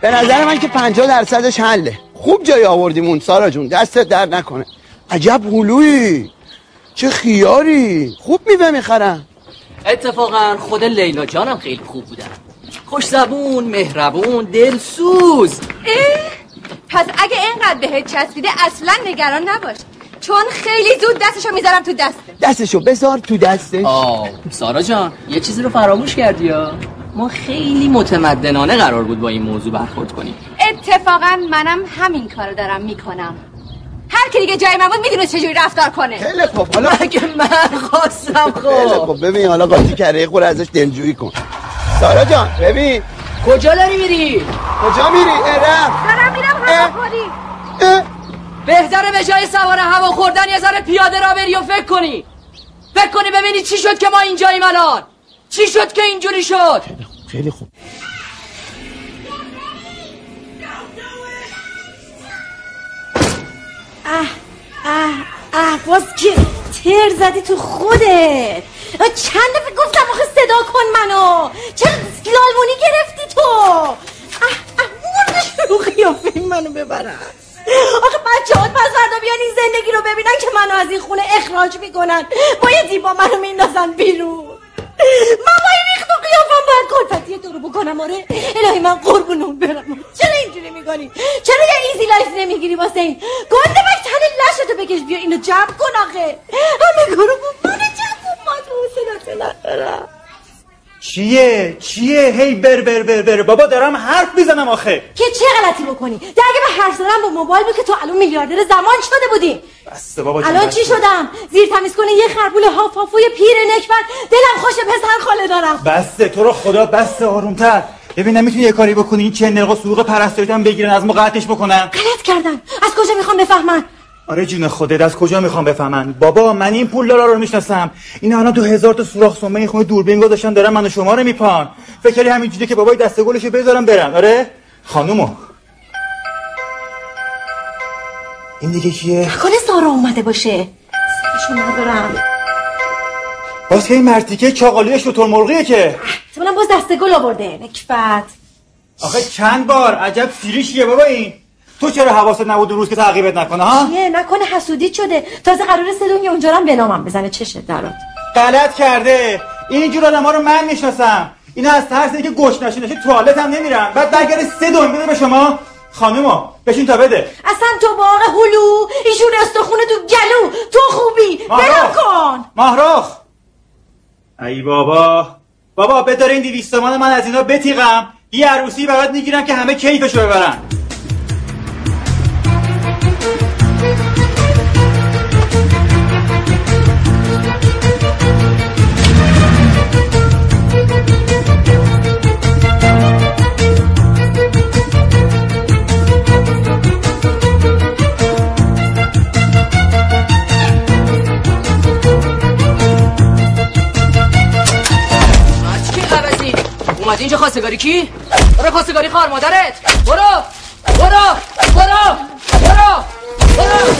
به نظر من که پنجاه درصدش حله. خوب جای آوردیمون سارا جون دستت در نکنه. عجب هلویی چه خیاری. خوب میوه می‌خرم. اتفاقا خود لیلا جانم خیلی خوب بودن خوش زبون مهربون دلسوز. پس اگه اینقدر بهت چسبیده اصلا نگران نباش. چون خیلی زود دستشو می‌ذارم تو دسته دستشو بذار تو دستش. آه سارا جان یه چیزی رو فراموش کردی یا ما خیلی متمدنانه قرار بود با این موضوع برخورد کنیم. اتفاقا منم همین کارو دارم می‌کنم. هر کی دیگه جای من بود می‌دونه چجوری رفتار کنه. خیلی خوب حالا مگه من خواستم خیلی خب ببین حالا قاطی کرده خور ازش دلجویی کن. سارا جان ببین. کجا داری میری؟ کجا میری؟ ارم دارم میرم هواخوری بهتره به جای سوار هوا خوردن یه ذره پیاده را بری و فکر کنی. فکر کنی ببینی چی شد که ما اینجاییم الان. چی شد که اینجوری شد؟ خیلی خوب. اه اه اه باز که تر زدی تو خودت. چند دفعه گفتم آخه صدا کن منو. چرا لالمونی گرفتی تو؟ اه اه رو قیافه منو ببرن. آخه بچه ها پس فردا بیان این زندگی رو ببینن که منو از این خونه اخراج می‌کنن. باید دیبا منو میندازن بیرون. من با این ریخت و قیافم باید کلفتی تو رو بکنم آره؟ الهی من قربون اون برم. چرا اینجوری می‌کنی چرا یه ایزی لایف نمی‌گیری واسه این؟ گنده بک تن لشتو بکش بیا اینو جمع کن آخه. همه کارو با من جمع کن ما تو حوصلت ندارم. چیه؟ چیه؟ هی بر بر بر بر. بابا دارم حرف می‌زنم آخه. که چه غلطی بکنی؟ ده اگه به حرف زدم با موبایل بود که تو الان میلیاردر زمان شده بودی. بسته بابا جون، الان. چی شدم؟ زیر تمیز کنه یه خربول هافافوی پیر نکبت. دلم خوش پسر خاله دارم. بسته. تو رو خدا بسته آرومتر. ببین نمی‌تونی یه کاری بکنی. این چه نرقا سوق پرستاریت هم بگیرن از ما قطعش بکنن. غلط کردن از کجا می‌خوام بفهمن؟ آره جون خودت از کجا می‌خوام بفهمن؟ بابا من این پول رو می‌شناسم. اینا الان تو هزار تا سوراخ سنبه این خونه دوربین گذاشتن دارن منو شما رو میپان. فکر کردی همینجوری که بابای دسته گلشو بذارم برن آره؟ خانومو. این دیگه کیه؟ کنه سارا اومده باشه. سرشون ندارم باز که این مرتیکه چاقالی شطور مرغیه که. احتمالا باز دسته گل آورده. نکبت آخه چند بار؟ عجب سیریشیه بابا این. تو چرا حواست نبود روز که تعقیبت نکنه ها؟ چیه؟ نکنه حسودی شده. تازه قرار سه دنیا اونجا هم به نامم بزنه. چشه درات؟ غلط کرده. اینجور آدم ها رو من می‌شناسم. اینا از ترس اینکه گوش نشه نشه توالت هم نمیرن. بعد برگرده سه دنیا بده به شما. خانومو بشین تا بده. اصلا تو باغ هلو ایشون استخونه تو گلو. تو خوبی. بلم کن. مهرخ ای بابا. بابا بدار این دیویست من از اینا بتیقم یه عروسی برات می‌گیرم که همه کیفشو ببرن. اومدی اینجا خواستگاری کی؟ برو خواستگاری خار مادرت. برو برو برو برو برو.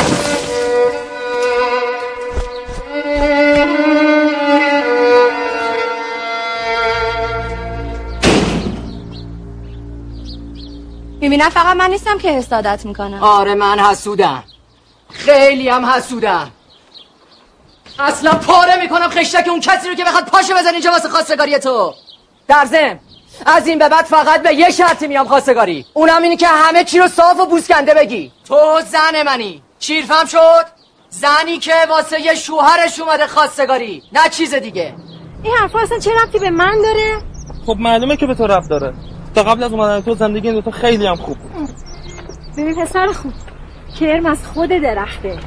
می‌بینم فقط من نیستم که حسادت می‌کنم. آره من حسودم. خیلی هم حسودم. اصلا پاره می‌کنم خشتک اون کسی رو که بخواد پاشو بزن اینجا واسه خواستگاری تو. در ضمن از این به بعد فقط به یه شرطی میام خواستگاری. اونم اینی که همه چی رو صاف و بوسکنده بگی. تو زن منی. چیرفم شد؟ زنی که واسه یه شوهرش اومده خواستگاری. نه چیز دیگه. این حرفا اصلا چه ربطی به من داره؟ خب معلومه که به تو رب داره. تا قبل از اومدن تو زندگی این دوتا خیلی هم خوب بود. ببین پسر خوب کرم از خود درخته.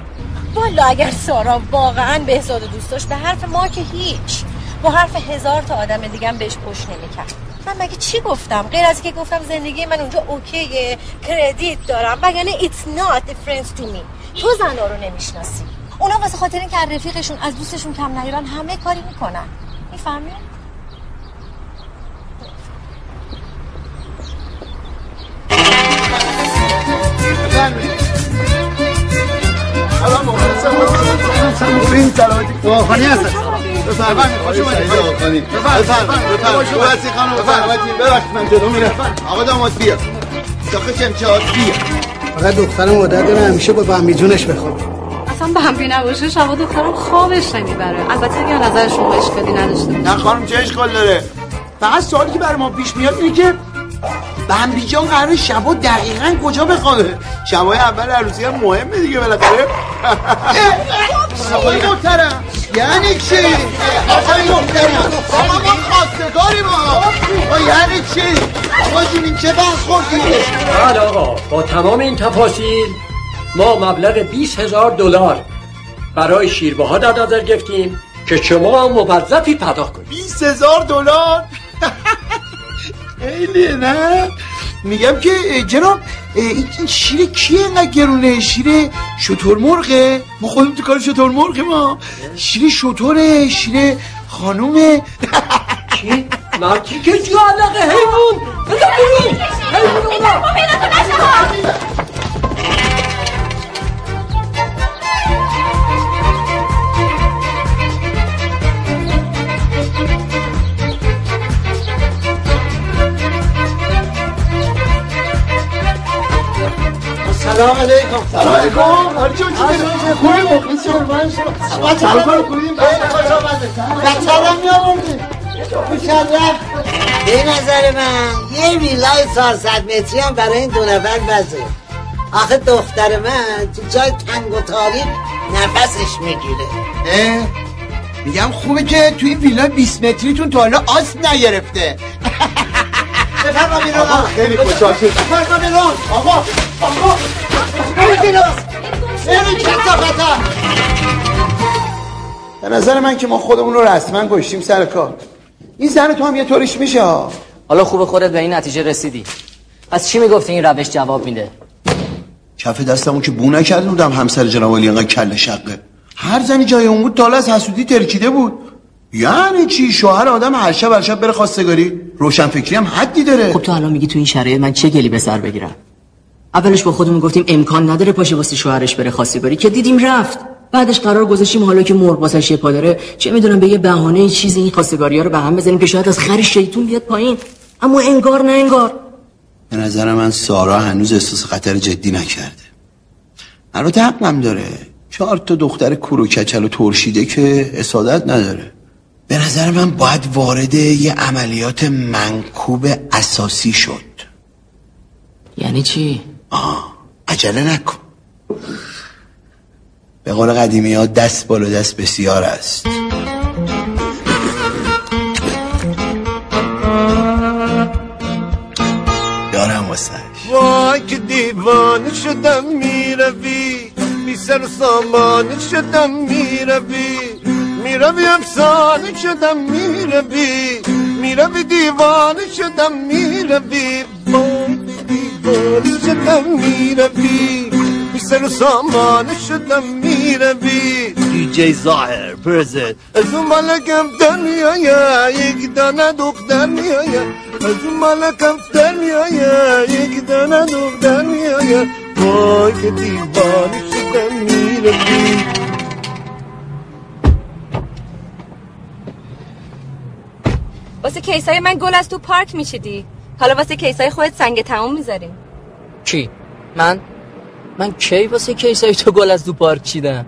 والا اگر سارا واقعا بهزاد دوست داشت به حرف ما که هیچ. با حرف هزار تا آدم دیگه بهش پشت نمی‌کرد. من مگه چی گفتم؟ غیر از که گفتم زندگی من اونجا اوکیه کردیت دارم. وگرنه not a friends to me. تو زنا رو نمی‌شناسی. اونا واسه خاطر اینکه از رفیقشون از دوستشون کم نیارن همه کاری می‌کنن. می‌فهمی؟ این سلامتی دواخانی هستن بفرمایید خوش اومدید بفرمایید بفرمایید هستی خانم سلامتی ببخشید من جلو میرم آقا داماد بیا داخل شمچهات بیا فقط دخترم عادت داره همیشه با جونش بخوابه اصلا بمبی نباشه شبا دخترم خوابش نمی‌بره البته اگه نظر شما اشکالی نداشته نه خانم چه اشکال داره فقط سوالی که برای ما پیش میاد اینه که بمبی جان قرار شبا دقیقا کجا بخوابه شبای اول عروسی هم مهمه دیگه بالاخره آقای محترم یعنی چی؟ آقای محترم آقا ما خواستگاری ما یعنی چی؟ آقا جون این چه برخوردیه؟ بله آقا با تمام این تفاصیل ما مبلغ 20 هزار دلار برای شیربه ها در نظر گرفتیم که شما هم موظفی پرداخت کنید 20 هزار دلار خیلیه نه میگم که جناب این شیر کیه اینقدر گرونه شیر شطور مرغه ما خودمون تو کار شطور مرغه ما شیر شطوره شیر خانومه چی؟ مرتی که جو علقه حیوان بزن بیرون حیوان سلام علیکم. سلام علیکم. حالی جون چی داری؟ خوبی؟ مخلص شما سلام کنم خوبیم خوش آمده بچه هم می آوردیم به نظر من یه ویلای 400 متری هم برای این دو نفر بزه. آخه دختر من تو جای تنگ و تاریک نفسش می‌گیره. میگم خوبه که توی ویلا 20 متریتون تا حالا آسم نگرفته. بفرما بیرون آقا، خیلی خوشحال شدم. بفرما بیرون آقا آقا برو بیرون برو کتا به نظر من که ما خودمون رو رسما کشتیم سر کار. این زن تو هم یه طوریش میشه ها. حالا خوب خودت به این نتیجه رسیدی. پس چی می‌گفتی؟ این روش جواب میده. کف دستمون که بو نکرده بودم همسر جناب علی انقدر کله شقه. هر زنی جای اون بود تا از حسودی ترکیده بود. یعنی چی؟ شوهر آدم هر شب هر شب بره خواستگاری. روشن فکری هم حدی داره. خب تو الان میگی تو این شرایط من چه گلی به سر بگیرم؟ اولش با خودمون گفتیم امکان نداره پاشه واسه شوهرش بره خواستگاری. که دیدیم رفت. بعدش قرار گذاشتیم حالا که مرغ واسش یه پا داره. چه می‌دونم به یه بهانه چیزی این خواستگاری ها رو به هم بزنیم که شاید از خر شیطون بیاد پایین. اما انگار نه انگار. به نظر من سارا هنوز احساس خطر جدی نکرده. البته حقم داره. چهار تا دختر کور و کچل و ترشیده که اسادت نداره. به نظر من باید وارد یه عملیات منکوب اساسی شد. یعنی چی؟ آه عجله نکن. به قول قدیمی ها دست بالا دست بسیار است. دارم واسه وای که دیوانه شدم می‌روی. بی سر و سامانه شدم می‌روی. می‌روی افسانه شدم می‌روی می‌روی دیوانه شدم می‌روی وای دیوانه شدم می‌روی بی سر و سامانه شدم می‌روی دی جی ظاهر پرزد از اون ملکم در میآید یک دانه دختر میآید از اون ملکم در میآید یک دانه دختر میآید وای که دیوانه شدم می‌روی واسه کیسای من گل از تو پارک میچیدی. حالا واسه کیسای خودت سنگ تموم می‌ذاریم. کی من؟ من کی واسه کیسای تو گل از دو پارک چیدم؟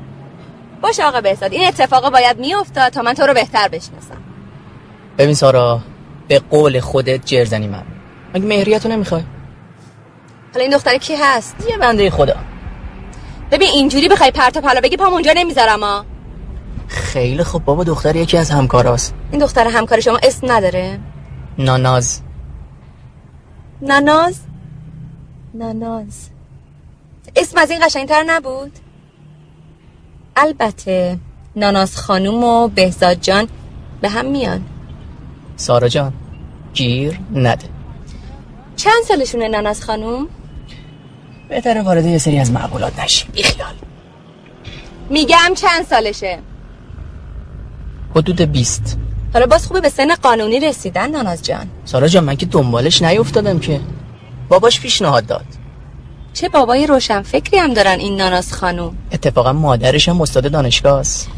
باشه آقا بهزاد این اتفاقا باید میافتاد تا من تو رو بهتر بشناسم. ببین سارا به قول خودت جرزنی من. مگه مهریتو نمی‌خوای؟ حالا این دختر کی هست؟ یه بنده خدا. ببین اینجوری بخوای پرت و پلا بگی پام اونجا نمی‌ذارم ها خیلی خوب. بابا دختر یکی از همکاراست. این دختر همکار شما اسم نداره؟ ناناز. نناز نناز اسم از این قشنگتر نبود؟ البته ناناز خانوم و بهزاد جان به هم میان. سارا جان گیر نده. چند سالشونه ناناز خانوم؟ بهتره وارد یه سری از معقولات نشیم. بیخیال. میگم چند سالشه؟ حدود بیست. حالا باز خوبه به سن قانونی رسیدن ناناز جان. سارا جان من که دنبالش نیفتادم که. باباش پیشنهاد داد. چه بابای روشن فکری هم دارن این ناناز خانوم؟ اتفاقا مادرش هم استاد دانشگاه است.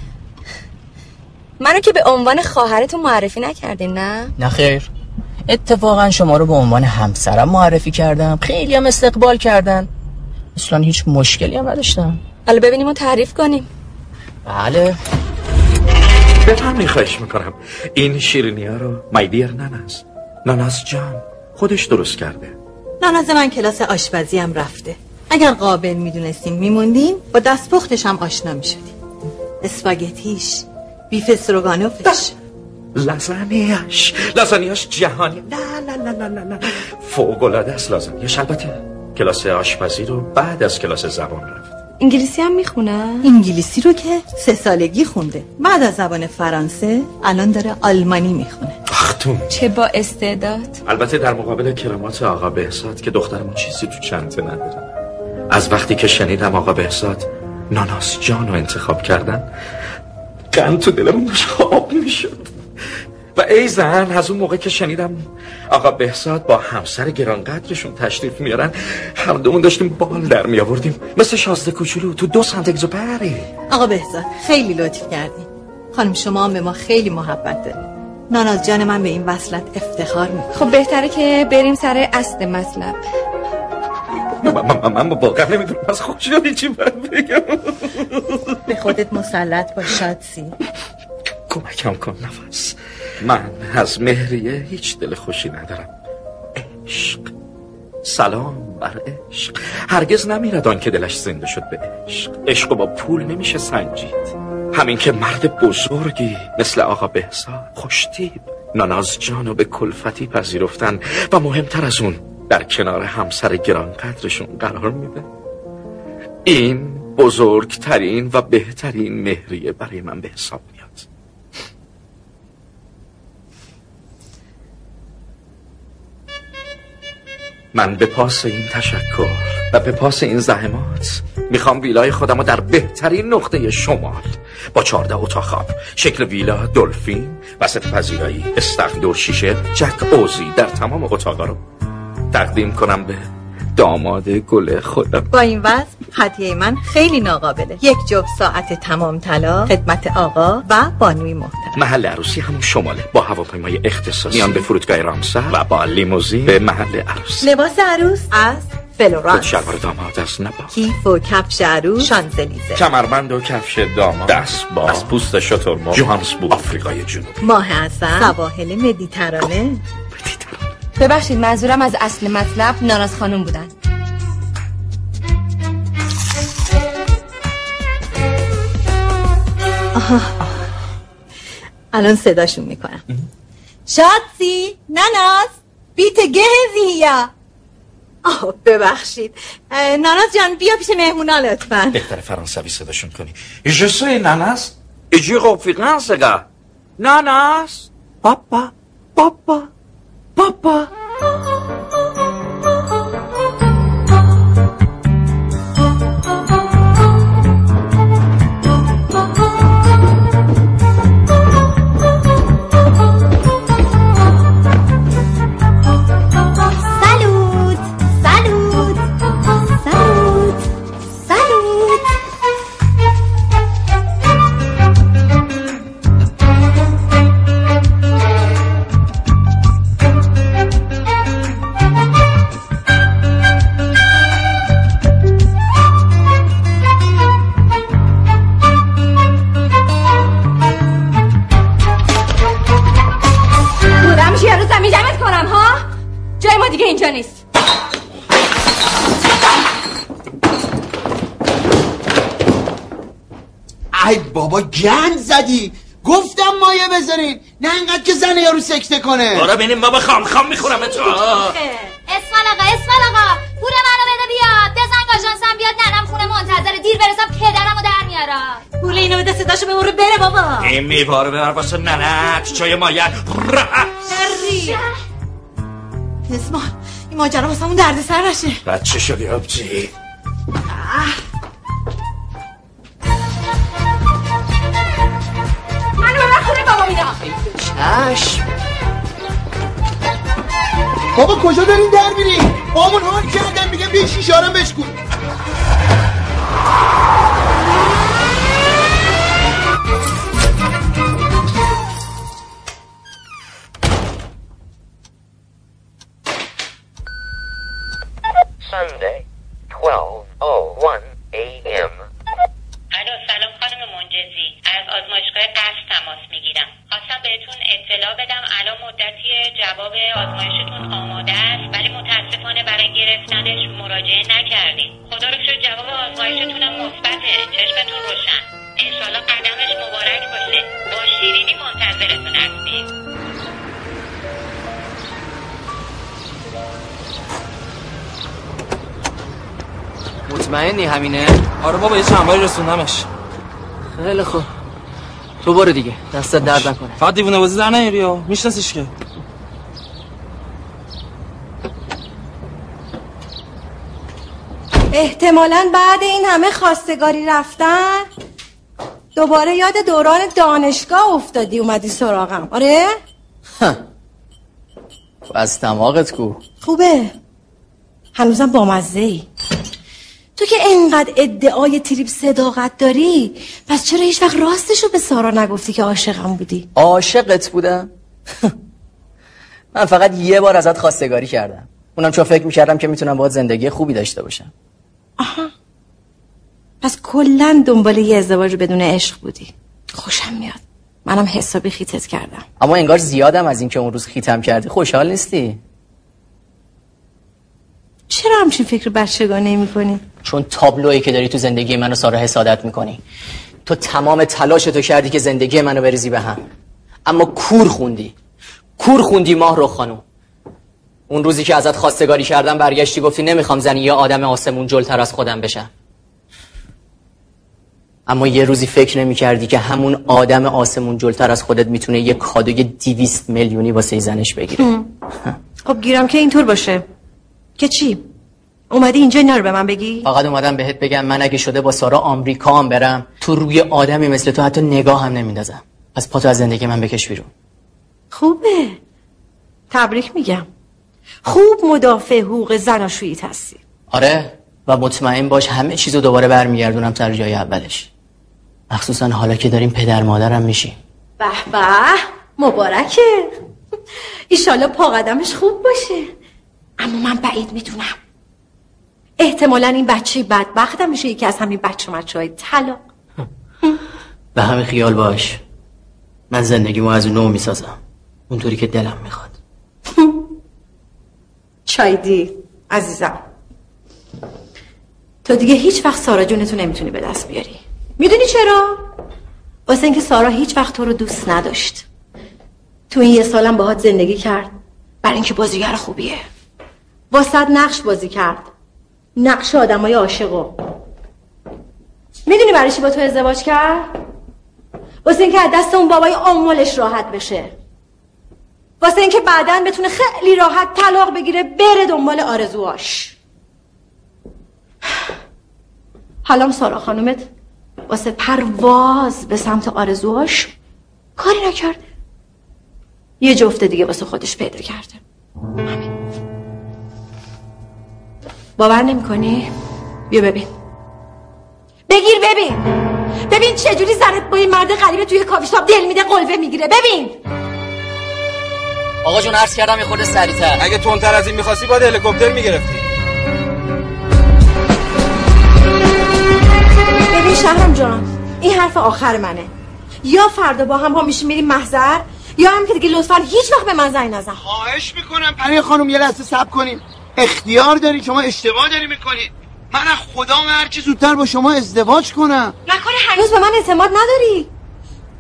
منو که به عنوان خواهرتون معرفی نکردین نه؟ نه خیر. اتفاقا شما رو به عنوان همسرم معرفی کردم. خیلی هم استقبال کردن. اصلا هیچ مشکلی هم نداشتم. حالا ببینیم و تعریف کنیم. بله. بفرمایید خواهش می‌کنم؟ این شیرینی ها رو مایدیر نناز. نناز جان خودش درست کرده. ناناز من کلاس آشپزی هم رفته. اگر قابل می‌دونستیم میموندیم با دست پختش هم آشنا می‌شدیم. اسپاگتیش بیف استروگانوفش لازانیاش لازانیاش جهانی. نه نه نه نه نه نه. فوق العاده است لازانیاش. البته کلاس آشپزی رو بعد از کلاس زبان رفت. انگلیسی هم می‌خونه؟ انگلیسی رو که سه سالگی خونده. بعد از زبان فرانسه الان داره آلمانی می‌خونه. اختون چه با استعداد؟ البته در مقابل کلمات آقا بهزاد که دخترمون چیزی تو چنته نداره. از وقتی که شنیدم آقا بهزاد ناناس جان رو انتخاب کردن قند تو دلمون داشت خواب می‌شد. و ای زن از اون موقع که شنیدم آقا بهزاد با همسر گرانقدرشون تشریف میارن هر دومون داشتیم بال در می آوردیم مثل شازده کوچولو تو دو سنت اگزوپری آقا بهزاد خیلی لطف کردی. خانم شما هم به ما خیلی محبت داری ناناز جان من به این وصلت افتخار می‌کنه خب بهتره که بریم سر اصل مطلب. من, من واقعا نمی‌دونم از خوشحالی چی باید بگم. به خودت مسلط باش شادسی. کمکم کن نفس. من از مهریه هیچ دل خوشی ندارم. عشق. سلام بر عشق. هرگز نمیرد آن که دلش زنده شد به عشق. عشق با پول نمیشه سنجید. همین که مرد بزرگی مثل آقا بهزاد خوشتیب. ناناز جانو به کلفتی پذیرفتن و مهمتر از اون در کنار همسر گرانقدرشون قرار میده. این بزرگترین و بهترین مهریه برای من به حساب من به پاس این تشکر و به پاس این زحمات می‌خوام ویلای خودم رو در بهترین نقطه شمال با چارده اتاق خواب شکل ویلا دلفین وسط پذیرایی استخدور شیشه جک اوزی در تمام اتاقا رو تقدیم کنم به داماد گل خودم با این وضع هدیه من خیلی ناقابله. یک جفت ساعت تمام طلا خدمت آقا و بانوی محترم. محل عروسی همون شماله. با هواپیمای اختصاصی. میان به فرودگاه رامسر و با لیموزین به محل عروسی لباس عروس از فلورانس. شلوار داماد از نپا کیف و کفش عروس شانزلیزه. کمربند و کفش داماد. دست با از پوست شترمرغ. جوهانسبورگ. آفریقای جنوبی. ماه اصل سواحل مدیترانه. ببخشید منظورم از اصل مطلب ناراز خانم بودن. آها. الان صداشون می‌کنم. شادسی نناز بیت گهزیه آه ببخشید. ناناز جان بیا پیش مهمونا لطفا. بهتر فرانسوی صداشون کنی. Je suis ناناس ایجی رفیقان سگا ناناس پاپا پاپا. پاپا سکته کنه. برو ببینیم بابا خام خام می‌خورم تو. اسفال آقا اسفال آقا. پول منو بده بیاد. بزن آژانسم بیاد. ننم خونه منتظر دیر برسم پدرمو در میارم. پول اینو بده صداشو ببره بره بابا. این میواره ببر واسه ننت چای مایه. هری اسمان این ماجرا واسه اون درد سر نشه. بچه شدی آبجی. بابا کجا دارین در میرین بابا یه چند باری رسوندمش. خیلی خوب. تو برو دیگه. دستت درد نکنه. فقط دیوونه بازی در نیاری ها میشناسیش که. احتمالا بعد این همه خواستگاری رفتن دوباره یاد دوران دانشگاه افتادی اومدی سراغم. آره؟ از تماقت کو. خوبه. هنوزم بامزه ای تو که انقدر ادعای تریپ صداقت داری پس چرا هیچ وقت راستشو به سارا نگفتی که عاشقم بودی؟ عاشقت بودم؟ من فقط یه بار ازت خواستگاری کردم. اونم چون فکر می‌کردم که می‌تونم باید زندگی خوبی داشته باشم. آها. پس کلا دنبال یه ازدواج بدون عشق بودی. خوشم میاد. منم حسابی خیتت کردم. اما انگار زیادم از اینکه اون روز خیتم کردی. خوشحال نیستی؟ چرا همچین فکر بچگانه می‌کنی؟ چون تابلویی که داری تو زندگی منو سارا حسادت می‌کنی. تو تمام تلاش تو کردی که زندگی منو بریزی به هم. اما کور خوندی. کور خوندی ماه رو خانم. اون روزی که ازت خواستگاری کردم برگشتی گفتی نمی‌خوام زنی یا آدم آسمون جلتر از خودم بشم. اما یه روزی فکر نمی کردی که همون آدم آسمون جلتر از خودت می‌تونه یه کادوی دیویست میلیونی واسه زنش بگیره. خب گیرم که اینطور باشه. که چی؟ اومدی اینجا اینا رو به من بگی؟ فقط اومدم بهت بگم من اگه شده با سارا آمریکا هم برم تو روی آدمی مثل تو حتی نگاه هم نمیندازم پس پاتو از زندگی من بکش بیرون. خوبه. تبریک میگم. خوب مدافع حقوق زناشوییت هستی. آره و مطمئن باش همه چیزو دوباره برمیگردونم سر جای اولش. مخصوصا حالا که داریم پدر مادرم میشیم. به به مبارکه. ایشالا پا قدمش خوب باشه. اما من بعید می‌دونم. احتمالا این بچه بدبختم میشه یکی از همین بچه مچه های طلاق. به همین خیال باش. من زندگیمو از نو می‌سازم. اونطوری که دلم می‌خواد. چایدی عزیزم. تو دیگه هیچ وقت سارا جونتو نمی‌تونی به دست بیاری. می‌دونی چرا؟ واسه اینکه سارا هیچ وقت تو رو دوست نداشت. تو این یه سالم باهات زندگی کرد. برای اینکه بازیگر خوبیه. واسه نقش بازی کرد. نقش آدمای عاشقو. می‌دونی برای چی با تو ازدواج کرد؟ واسه اینکه از دست اون بابای آمولش راحت بشه. واسه اینکه بعدا بتونه خیلی راحت طلاق بگیره بره دنبال آرزواش حالا سارا خانومت واسه پرواز به سمت آرزواش کاری نکرده. یه جفت دیگه واسه خودش پیدا کرده. همین باور نمی بیا ببین. بگیر ببین. ببین چجوری زنت با این مرد غریبه توی کافی شاپ دل میده قلوه می‌گیره. ببین. آقا جون عرض کردم یه خورده سریعتر. اگه تندتر از این می‌خواستی باید هلیکوپتر می‌گرفتی. ببین شهرام جان این حرف آخر منه. یا فردا با هم ها میشیم میریم محضر یا هم که دیگه لطفا هیچ وقت به من زنگ نزن. خواهش می‌کنم. پری خانم یه لحظه صبر کنیم. اختیار داری شما اشتباه داری می‌کنی. من از خدا هر چی زودتر با شما ازدواج کنم. نکنه هنوز به من اعتماد نداری.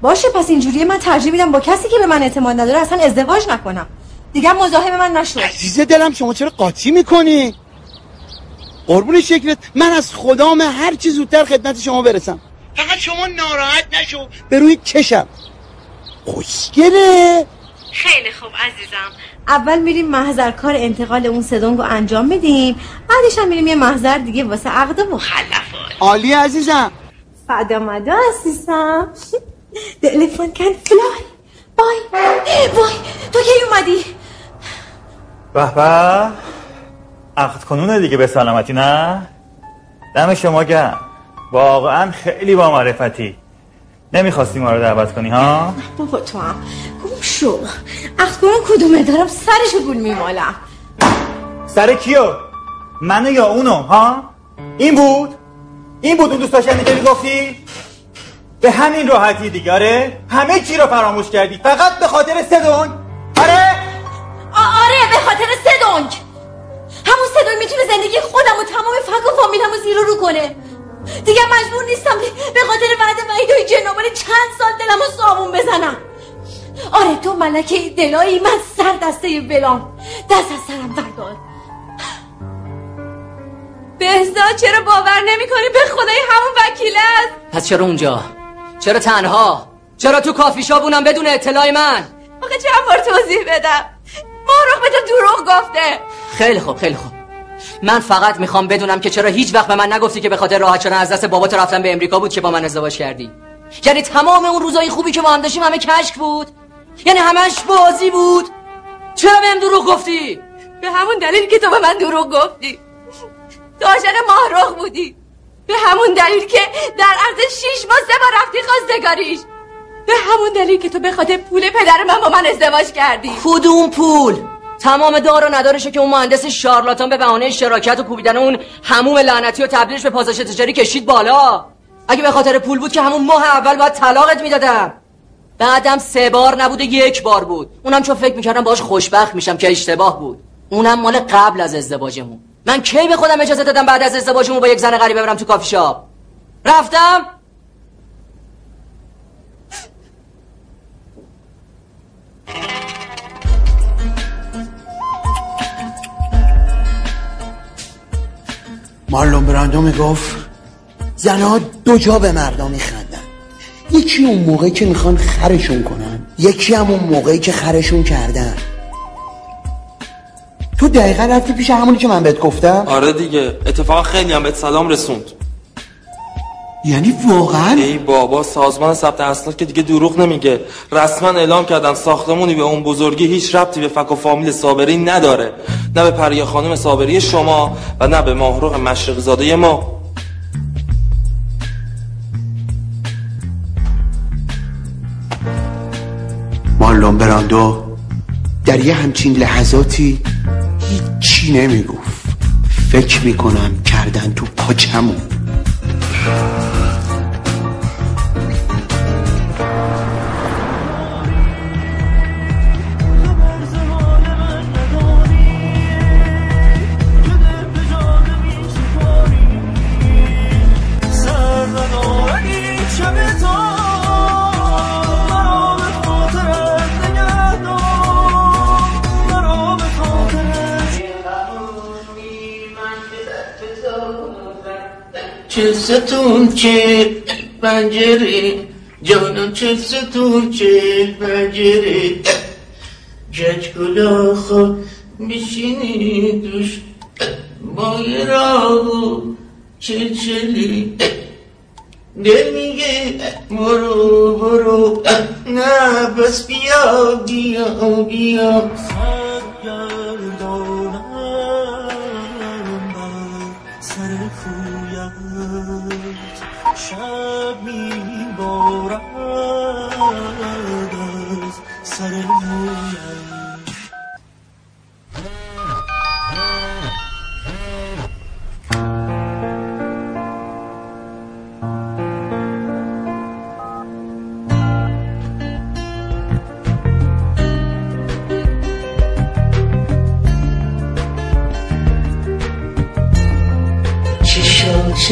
باشه پس اینجوریه من ترجیح میدم با کسی که به من اعتماد نداره اصلا ازدواج نکنم. دیگه مزاحم من نشو. عزیز دلم شما چرا قاطی می‌کنی؟ قربون شکلت. من از خدام هر چی زودتر خدمت شما برسم. فقط شما ناراحت نشو. به روی چشم خوشگله؟ خیلی خوب عزیزم. اول میریم محضر کار انتقال اون سدونگ رو انجام میدیم بعدش هم میریم یه محضر دیگه واسه عقد مخلفات عالی عزیزم. فدا مدا عزیزم. تلفن کن. فلای بای وای. تو کی اومدی؟ به به. عقد کنونه دیگه به سلامتی نه؟ دم شما گرم. واقعا خیلی با معرفتی. نمی‌خواستی ما رو دعوت کنی ها؟ بابا تو هم. گم شو. کنون کدومه؟ دارم سرشو گول میمالم. سر کیو؟ منو یا اونو ها؟ این بود؟ این بود اون دوست داشتنی که می‌گفتی؟ به همین راحتی دیگاره همه چی رو فراموش کردی. فقط به خاطر سه دنگ آره؟ آره به خاطر سه همون سه می‌تونه زندگی خودم و تمام فک و فامیلمو زیر رو کنه. دیگه مجبور نیستم به خاطر بعد وعیدای جنابال چند سال دلم رو سامون بزنم. آره تو ملکه دلایی من سر دسته بلام. دست از سرم بردار. بهزاد چرا باور نمی کنی به خدای همون وکیل است پس چرا اونجا؟ چرا تنها؟ چرا تو کافی شابونم بدون اطلاع من؟ آخه چند بار توضیح بدم. ماروخ به تو دروغ گفته. خیلی خوب خیلی خوب. من فقط می‌خوام بدونم که چرا هیچ وقت به من نگفتی که به خاطر راحت شدن از دست بابات رفتن به امریکا بود که با من ازدواج کردی. یعنی تمام اون روزای خوبی که ما هم داشتیم همه کشک بود. یعنی همش بازی بود. چرا بهم دروغ گفتی؟ به همون دلیل که تو به من دروغ گفتی. تو عاشق ماهرخ بودی. به همون دلیل که در عرض شیش ماه سه بار رفتی خواستگاریش. به همون دلیل که تو به خاطر پول پدر من با من ازدواج کردی. کدوم پول؟ تمام دار و ندارشه که اون مهندس شارلاتان به بهانه شراکت و کوبیدن اون هموم لعنتی و تبدیلش به پاساژ تجاری کشید بالا. اگه به خاطر پول بود که همون ماه اول باید طلاقت می‌دادم. بعدم سه بار نبود و یک بار بود. اونم چون فکر می‌کردم باش خوشبخت میشم که اشتباه بود. اونم مال قبل از ازدواجمون. من کی به خودم اجازه دادم بعد از ازدواجمون با یک زن غریبه برم تو کافی شاپ؟ رفتم؟ مارلون براندو می‌گفت زنها دو جا به مردم میخندن. یکی اون موقعی که می‌خوان خرشون کنن یکی هم اون موقعی که خرشون کردن. تو دقیقا رفتی پیش همونی که من بهت گفتم؟ آره دیگه اتفاقا خیلی هم بهت سلام رسوند. یعنی واقعا؟ ای بابا سازمان ثبت اسناد که دیگه دروغ نمیگه. رسما اعلام کردن ساختمونی به اون بزرگی هیچ ربطی به فک و فامیل صابری نداره. نه به پریا خانم صابری شما و نه به ماهروق مشرق زاده ما. مارلون براندو در یه همچین لحظاتی هیچی نمی‌گفت. فکر می‌کنم کردن تو پاچمون. چه ستون چه پنجره؟ جانم چه ستون چه پنجره؟ گچ کلاخا میشینی دوش با یه راه و چلچلی دل میگه برو برو. نه بس بیا بیا بیا.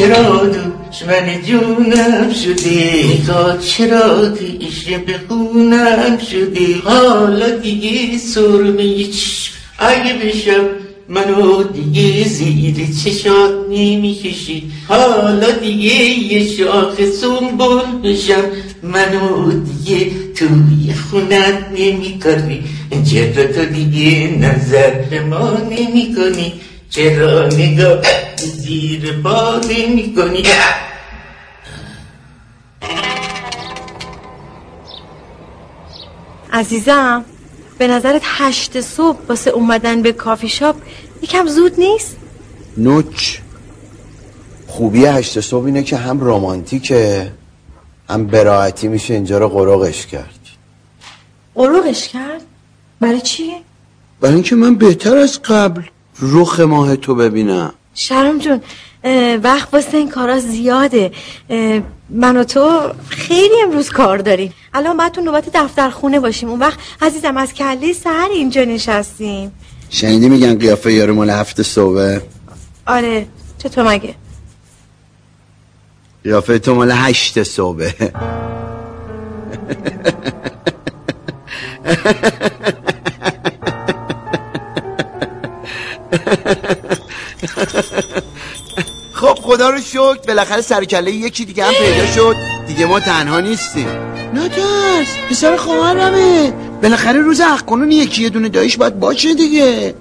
چرا دشمن جونم شدی. تا چرا تیشه به خونم شدی؟ حالا دیگه سرمه چشم اگه بشم منو دیگه زیر چشات نمی‌کشی. حالا دیگه یه شاخ سنبول بشم. منو دیگه توی خونت نمی کنی چرا تو دیگه نظر به ما نمی کنی چرا نگاه زیر پا نمی عزیزم به نظرت هشت صبح واسه اومدن به کافی شاپ یکم زود نیست؟ نوچ خوبی هشت صبح اینه که هم رمانتیکه هم براحتی میشه اینجا رو قرقش کرد قروغش کرد؟ برای چی؟ برای اینکه من بهتر از قبل رخ ماه تو ببینم شرم جون وقت واسه این کارا زیاده. من و تو خیلی امروز کار داریم. الان باید تو نوبت دفتر خونه باشیم. اون وقت عزیزم از کله سهر اینجا نشستیم. شنیدی میگن قیافه یارو مال هفت صبحه؟ آره. چطور مگه؟ قیافه تو مال هشت صبحه. خب خدا رو شکر. بالاخره سرکله یکی دیگه هم پیدا شد. دیگه ما تنها نیستیم. نترس پسر خواهرمه. بالاخره روز اخکنون یکی یه دونه دایش باید باشه دیگه.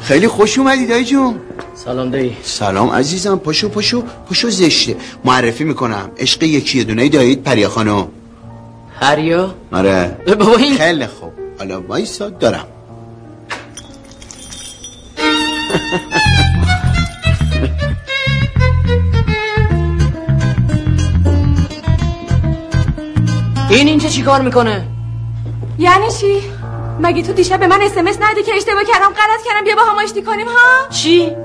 خیلی خوش اومدی دایی جون. سلام دایی. سلام عزیزم. پاشو پاشو پاشو زشته. معرفی می‌کنم. عشق یکی یه دونه دایید پریا خانم. هریا آره. بابا این خیلی خوب. حالا وایسا دارم. این اینجا چیکار می‌کنه؟ یعنی چی؟ مگه تو دیشب به من اسمس ندی که اشتباه کردم غلط کردم؟ بیا با هم آشتی کنیم ها؟ چی؟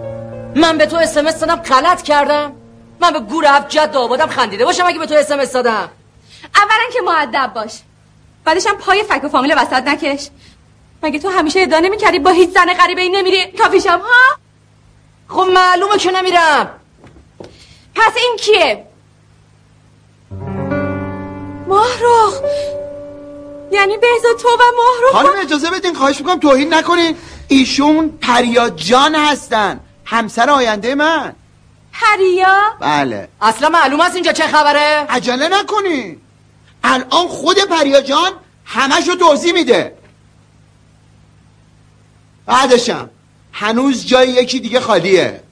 من به تو اسمس دادم غلط کردم؟ من به گور ابجد آبادم خندیده باشم اگه به تو اسمس دادم. اولا که معدب باش. بعدش هم پای فک و فامیل وسط نکش. مگه تو همیشه ادعا نمی‌کردی با هیچ زن غریبه ای نمیری تا پیشم ها؟ خب معلومه که نمیرم. پس این کیه؟ ماهروخ یعنی بهزاد تو و ماهروخ خانم اجازه بدین خواهش می‌کنم توهین نکنین. ایشون پریا جان هستن. همسر آینده من. پریا؟ بله. اصلا معلوم است اینجا چه خبره؟ عجله نکنین الان خود پریا جان همشو توضیح میده. بعدشم. هنوز جای یکی دیگه خالیه.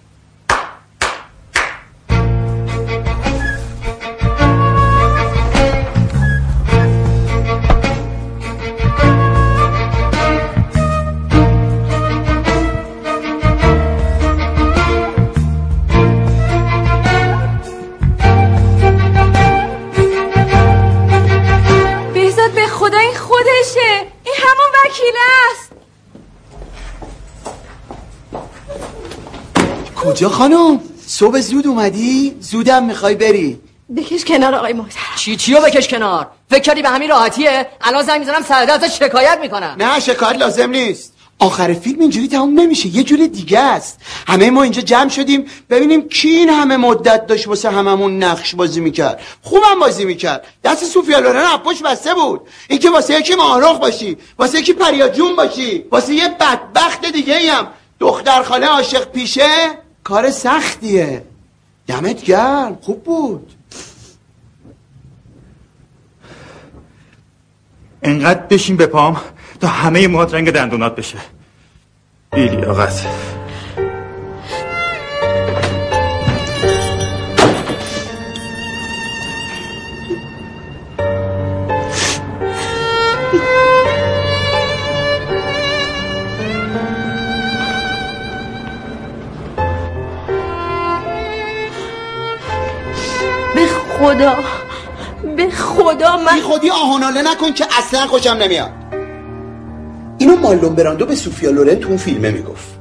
کجا خانم صبح زود اومدی؟ زودم می‌خوای بری. بکش کنار آقای محترم چی چیو بکش کنار؟ فکر کردی به همین راحتیه؟ الان زنگ می‌زنم سرده ازش شکایت می‌کنم. نه شکایت لازم نیست. آخر فیلم اینجوری تموم نمیشه یه جور دیگه است. همه ما اینجا جمع شدیم ببینیم کی این همه مدت داشت واسه هممون نقش بازی می‌کرد. خوبم بازی می‌کرد. دست سوفیا لورن اپوش بسته بود. اینکه واسه یکی معارخ باشی واسه یکی پریا جون باشی واسه یه بدبخت دیگه هم. دختر خاله عاشق پیشه؟ کار سختیه. دمت گرم. خوب بود. انقدر بشین به پام تا همه موهات رنگ دندونات بشه. بیلی آقاست خدا به خدا من بی خودی آهناله نکن که اصلا خوشم نمیاد. اینو مالون براندو به سوفیا لورن تو اون فیلمه می‌گفت.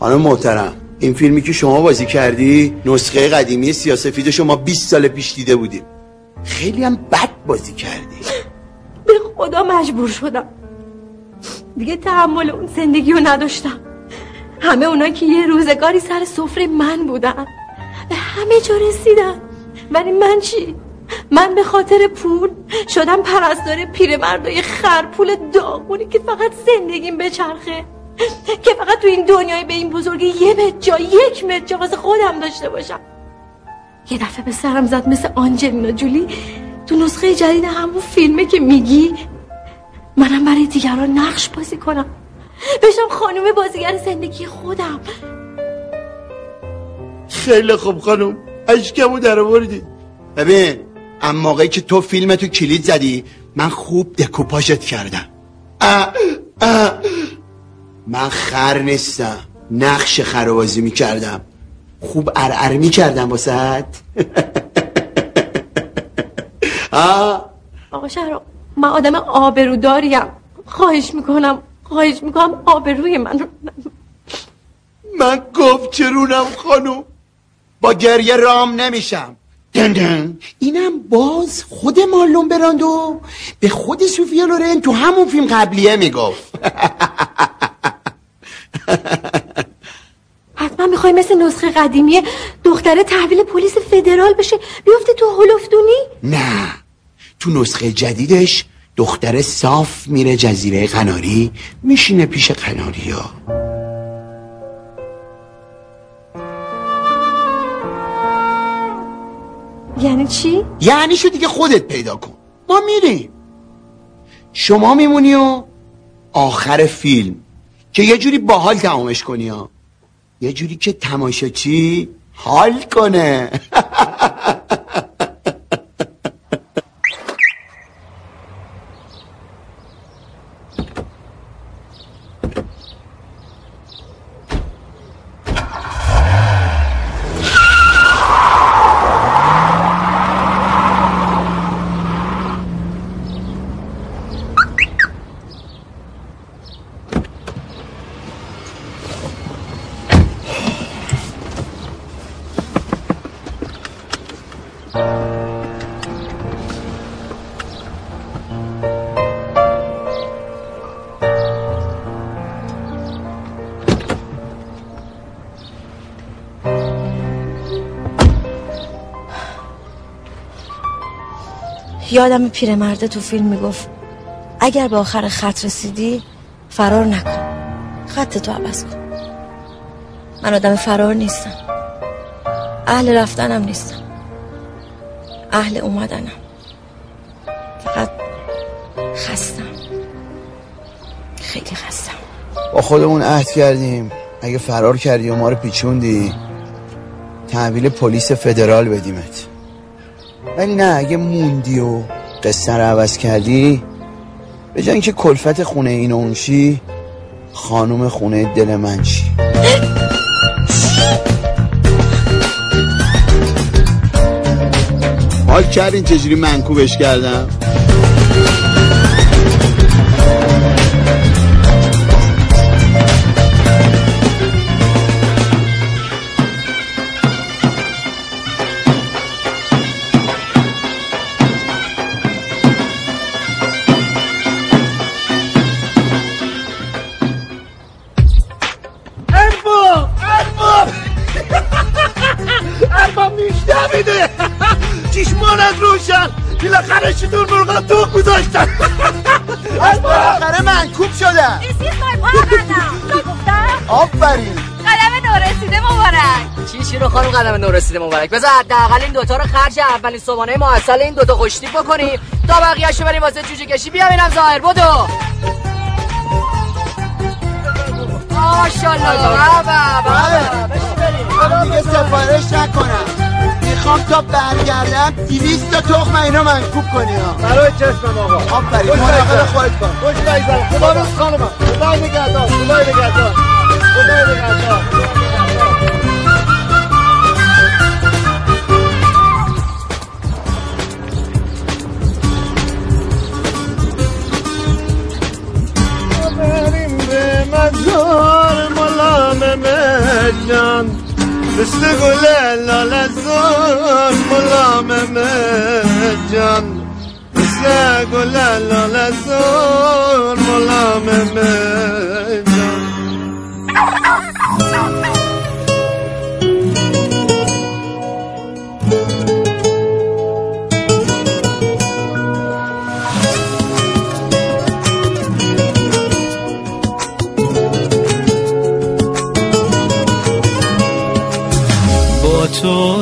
خانم محترم این فیلمی که شما بازی کردی نسخه قدیمی سیاسفید شما 20 سال پیش دیده بودیم خیلی هم بد بازی کردی. به خدا مجبور شدم. دیگه تحمل اون زندگی رو نداشتم. همه اونا که یه روزگاری سر سفره من بودن. به همه جا رسیدن ولی من چی؟ من به خاطر پول شدم پرستار پیرمردای خرپول داغونی که فقط زندگیم بچرخه. که فقط تو این دنیای به این بزرگی یه متر جا یک متر جا واسه خودم داشته باشم. یه دفعه به سرم زد مثل آنجلینا جولی. تو نسخه جدید همون فیلمه که میگی. منم برای دیگران نقش بازی کنم. بشم خانوم بازیگر زندگی خودم. خیلی خوب خانم. اشکمو در آوردی. ببین اما موقعی که تو فیلم تو کلید زدی من خوب دکوپاژت کردم. اه اه من خر نیستم نقش خرابازی می‌کردم. خوب ارعر می‌کردم واسه آه آقا شهر من آدم آبروداریم. خواهش می‌کنم خواهش می‌کنم آبروی من رو من گفت چرونم خانم. با گریه رام نمیشم. دندن اینم باز خود مارلون براندو. به خود سوفیا لورن تو همون فیلم قبلیه می‌گفت. حتما می‌خوای مثل نسخه قدیمی دختره تحویل پلیس فدرال بشه بیفته تو هلفدونی نه. تو نسخه جدیدش دختر صاف میره جزیره قناری میشینه پیش قناریا یعنی چی؟ یعنی شو دیگه خودت پیدا کن. ما میریم. شما میمونی و آخر فیلم. که یه جوری باحال تمامش کنی ها. یه جوری که تماشاچی حال کنه. یادم پیرمرده تو فیلم می‌گفت اگر به آخر خط رسیدی فرار نکن. خط تو عوض کن. من آدم فرار نیستم. اهل رفتنم نیستم. اهل اومدنم. فقط خستم. خیلی خستم. با خودمون عهد کردیم. اگه فرار کردی و ما رو پیچوندی تحویل پلیس فدرال بدیمت. ولی نه اگه موندی و قصه رو عوض کردی. به جای اینکه کلفت خونه این و اون شی خانوم خونه دل من چی؟ حال کردین چجوری منکوبش کردم؟ بالاخره شدون مرغا تو گذاشتن بالاخره منکوب شدم آفرین. قدم نورسیده مبارک. چی چی رو خانم قدم نورسیده مبارک؟ بذار حداقل این دوتا رو خرج اولین صبحانه معسل این دوتا خوشتیپ بکنیم تا بقیه‌شو بریم واسه جوجه کشی. بیا ببینم ظاهر. بدو. ماشاءالله. بابا بابا. من دیگه سفارش نکنم. می‌خوام تا برگردم. دیویست تا تخم اینا منکوب کنی ها. برای چشمم آقا. آفرین مراقب. خودت کن. خوش بگذار. خدا روز خانمم خدای نگهدار. خدای نگهدار. خدای نگهدار. بریم به مزار ملا ممد جان مثل گل لال زار ملا ممد جان مثل گل لال زار ملا ممد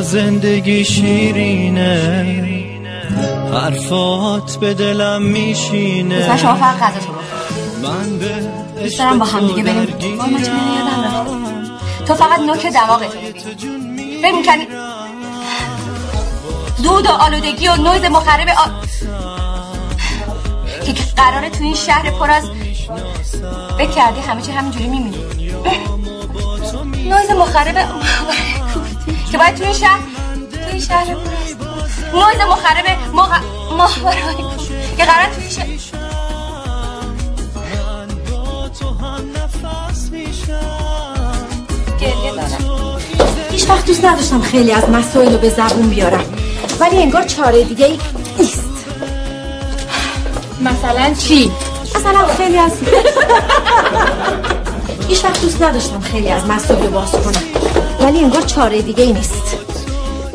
زندگی شیرینه. حرفات به دلم میشینه. شما فقط غذا تو بخور من به دوست دارم با هم دیگه بریم. وای من چه یادم رفت تو فقط نوک دماغت ببین می‌کنی دود و آلودگی و نویز مخرب آ... که قراره تو این شهر پر از فکر کردی همه چی همینجوری میمونه. نویز مخرب که باید تو این شهر تو این شهر نویز مخرب مغ... ماهوارهایی که قراره تو این شهر گریه دارم. هیچ وقت دوست نداشتم خیلی از مسائل رو به زبون بیارم. ولی انگار چاره دیگه ای نیست. مثلا چی؟ مثلا خیلی از هیچ وقت دوست نداشتم خیلی از مسائل رو باز کنم. ولی انگار چاره دیگه ای نیست.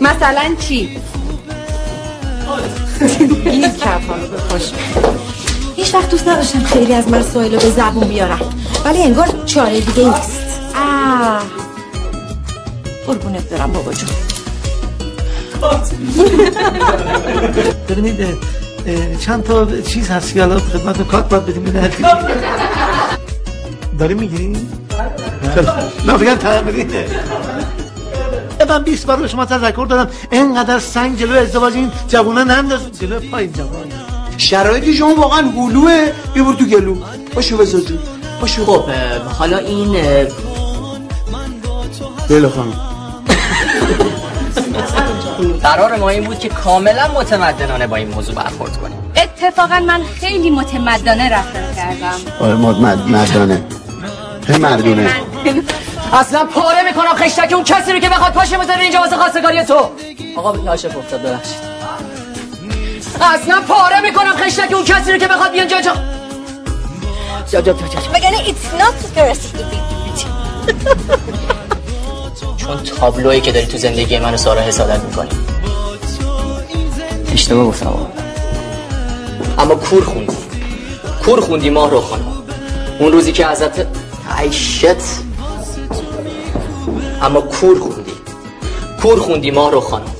مثلا چی؟ حالا به خوش هیچ وقت دوست نداشتم خیلی از مسائل رو به زبون بیارم. ولی انگار چاره دیگه ای نیست. آه. قربونت برم بابا جون. ببینید چند تا چیز هست که الان خدمت کارت باید بدیم. داری میگی؟ نه بگم تمرین من 20 بار به شما تذکر دادم. اینقدر سنگ جلو ازدواج این جوونا ننداز. جلو پای جوان شرایط شما واقعا هلوه ببر تو گلو. باشو بزا جون باشو. خب حالا این دل خانم. قرار ما این بود که کاملا متمدنانه با این موضوع برخورد کنیم. اتفاقا من خیلی متمدانه رفتار کردم. آره مد- هی مردونه؟ اصلا پاره می‌کنم خشتک اون کسی رو که بخواد پاشه بذاره اینجا واسه خواستگاری تو. آقا ناشف افتاد ببخشید. اصلا پاره می‌کنم خشتک اون کسی رو که بخواد بیان جا جا جا جا جا. جا مگه it's not interested چون تابلویی که داری تو زندگی من و سارا حسادت می‌کنی. اشتباه گفتم. آقا اما کور خوندی. کور خوندی ماه رو خانم. اون روزی که ازت ای شت. اما کور خوندی. کور خوندی ماه رو خانم.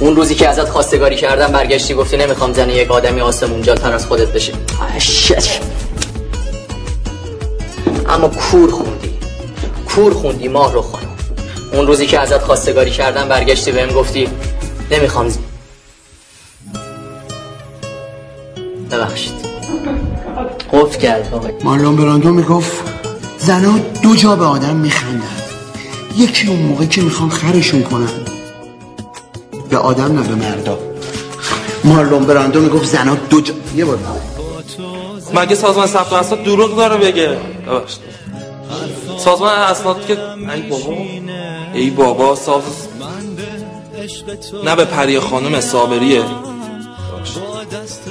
اون روزی که ازت خواستگاری کردم برگشتی گفتی نمی‌خوام زن یک آدمی آسمون تر از خودت بشه. ای شت. اما کور خوندی. کور خوندی ماه رو خانم. اون روزی که ازت خواستگاری کردم برگشتی بهم گفتی نمی‌خوام ز- ببخشید. قفل کرد آقای مارلون براندو می‌گفت زنها دو جا به آدم میخندن. یکی اون موقع که می‌خوان خرشون کنن. به آدم نه به مردا. مارلون براندو می‌گفت زنها دو جا یه بار مگه سازمان ثبت اسناد دروغ داره بگه؟ سازمان اسناد که ای بابا. ای بابا ساز نه به پری خانم صابریه.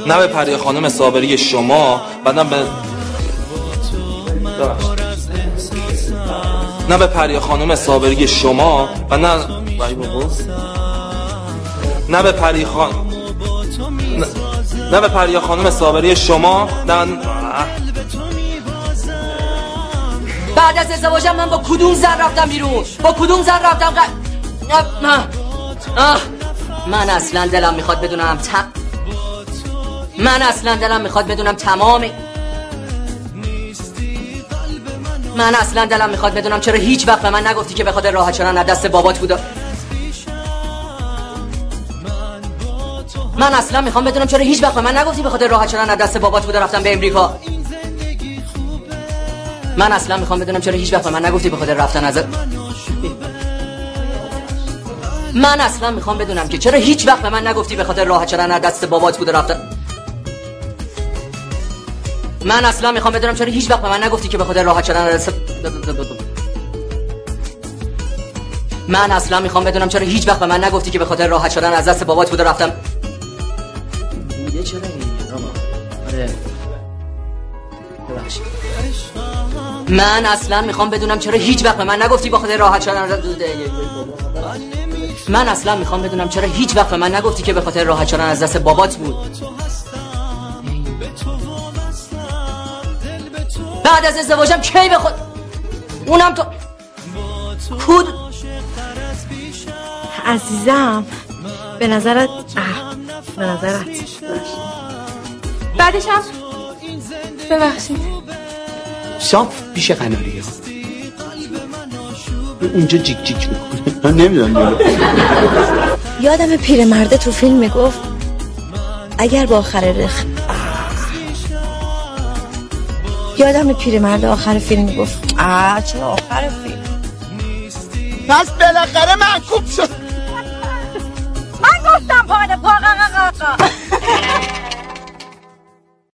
نه به پری خانم صابری شما و نه به نه به پری خانم صابری شما و نه نه به پری خان نه- به پریا خانم صابری شما نه بعد از ازدواجم من با کدوم زن رفتم بیرون با کدوم زن رفتم ق... نه. آه. من اصلا دلم می‌خواد بدونم ت... من اصلا دلم می‌خواد بدونم تمام من اصلا دلم می‌خواد بدونم چرا هیچ وقت من نگفتی که به خاطر راحت شدن از دست بابات بودا. من اصلا می‌خوام بدونم چرا هیچ وقت من نگفتی به خاطر راحت شدن از دست بابات بوده رفتم به امریکا. من اصلا می‌خوام بدونم چرا هیچ وقت من نگفتی به خاطر رفتن از من اصلا می‌خوام بدونم که چرا هیچ وقت به من نگفتی به خاطر راحت شدن از دست بابات بوده رفتن. من اصلا می‌خوام بدونم چرا هیچ وقت به من نگفتی که به خاطر راحت شدن از دست من اصلا می‌خوام بدونم چرا هیچ وقت به من نگفتی که به خاطر راحت شدن از دست بابات بوده رفتم. بوده چرا آره. من اصلا می‌خوام بدونم چرا هیچ وقت به من نگفتی به خاطر راحت شدن از من اصلا می‌خوام بدونم چرا هیچ وقت به من نگفتی که به خاطر راحت شدن از دست بابات بود. بعد از ازدواجم کی به خود اونم تو کود عزیزم به نظرت اه، به نظرت. بعدش هم ببخشید. صاف پیش قناری ها. اونجا جیک جیک می‌کنه. من نمی‌دونم یادم پیرمرده تو فیلم می‌گفت اگر با آخر رخ یادم پیرمرده آخر فیلم می‌گفت آه چرا آخر فیلم؟ پس بالاخره منکوب شد. من گفتم پاده پا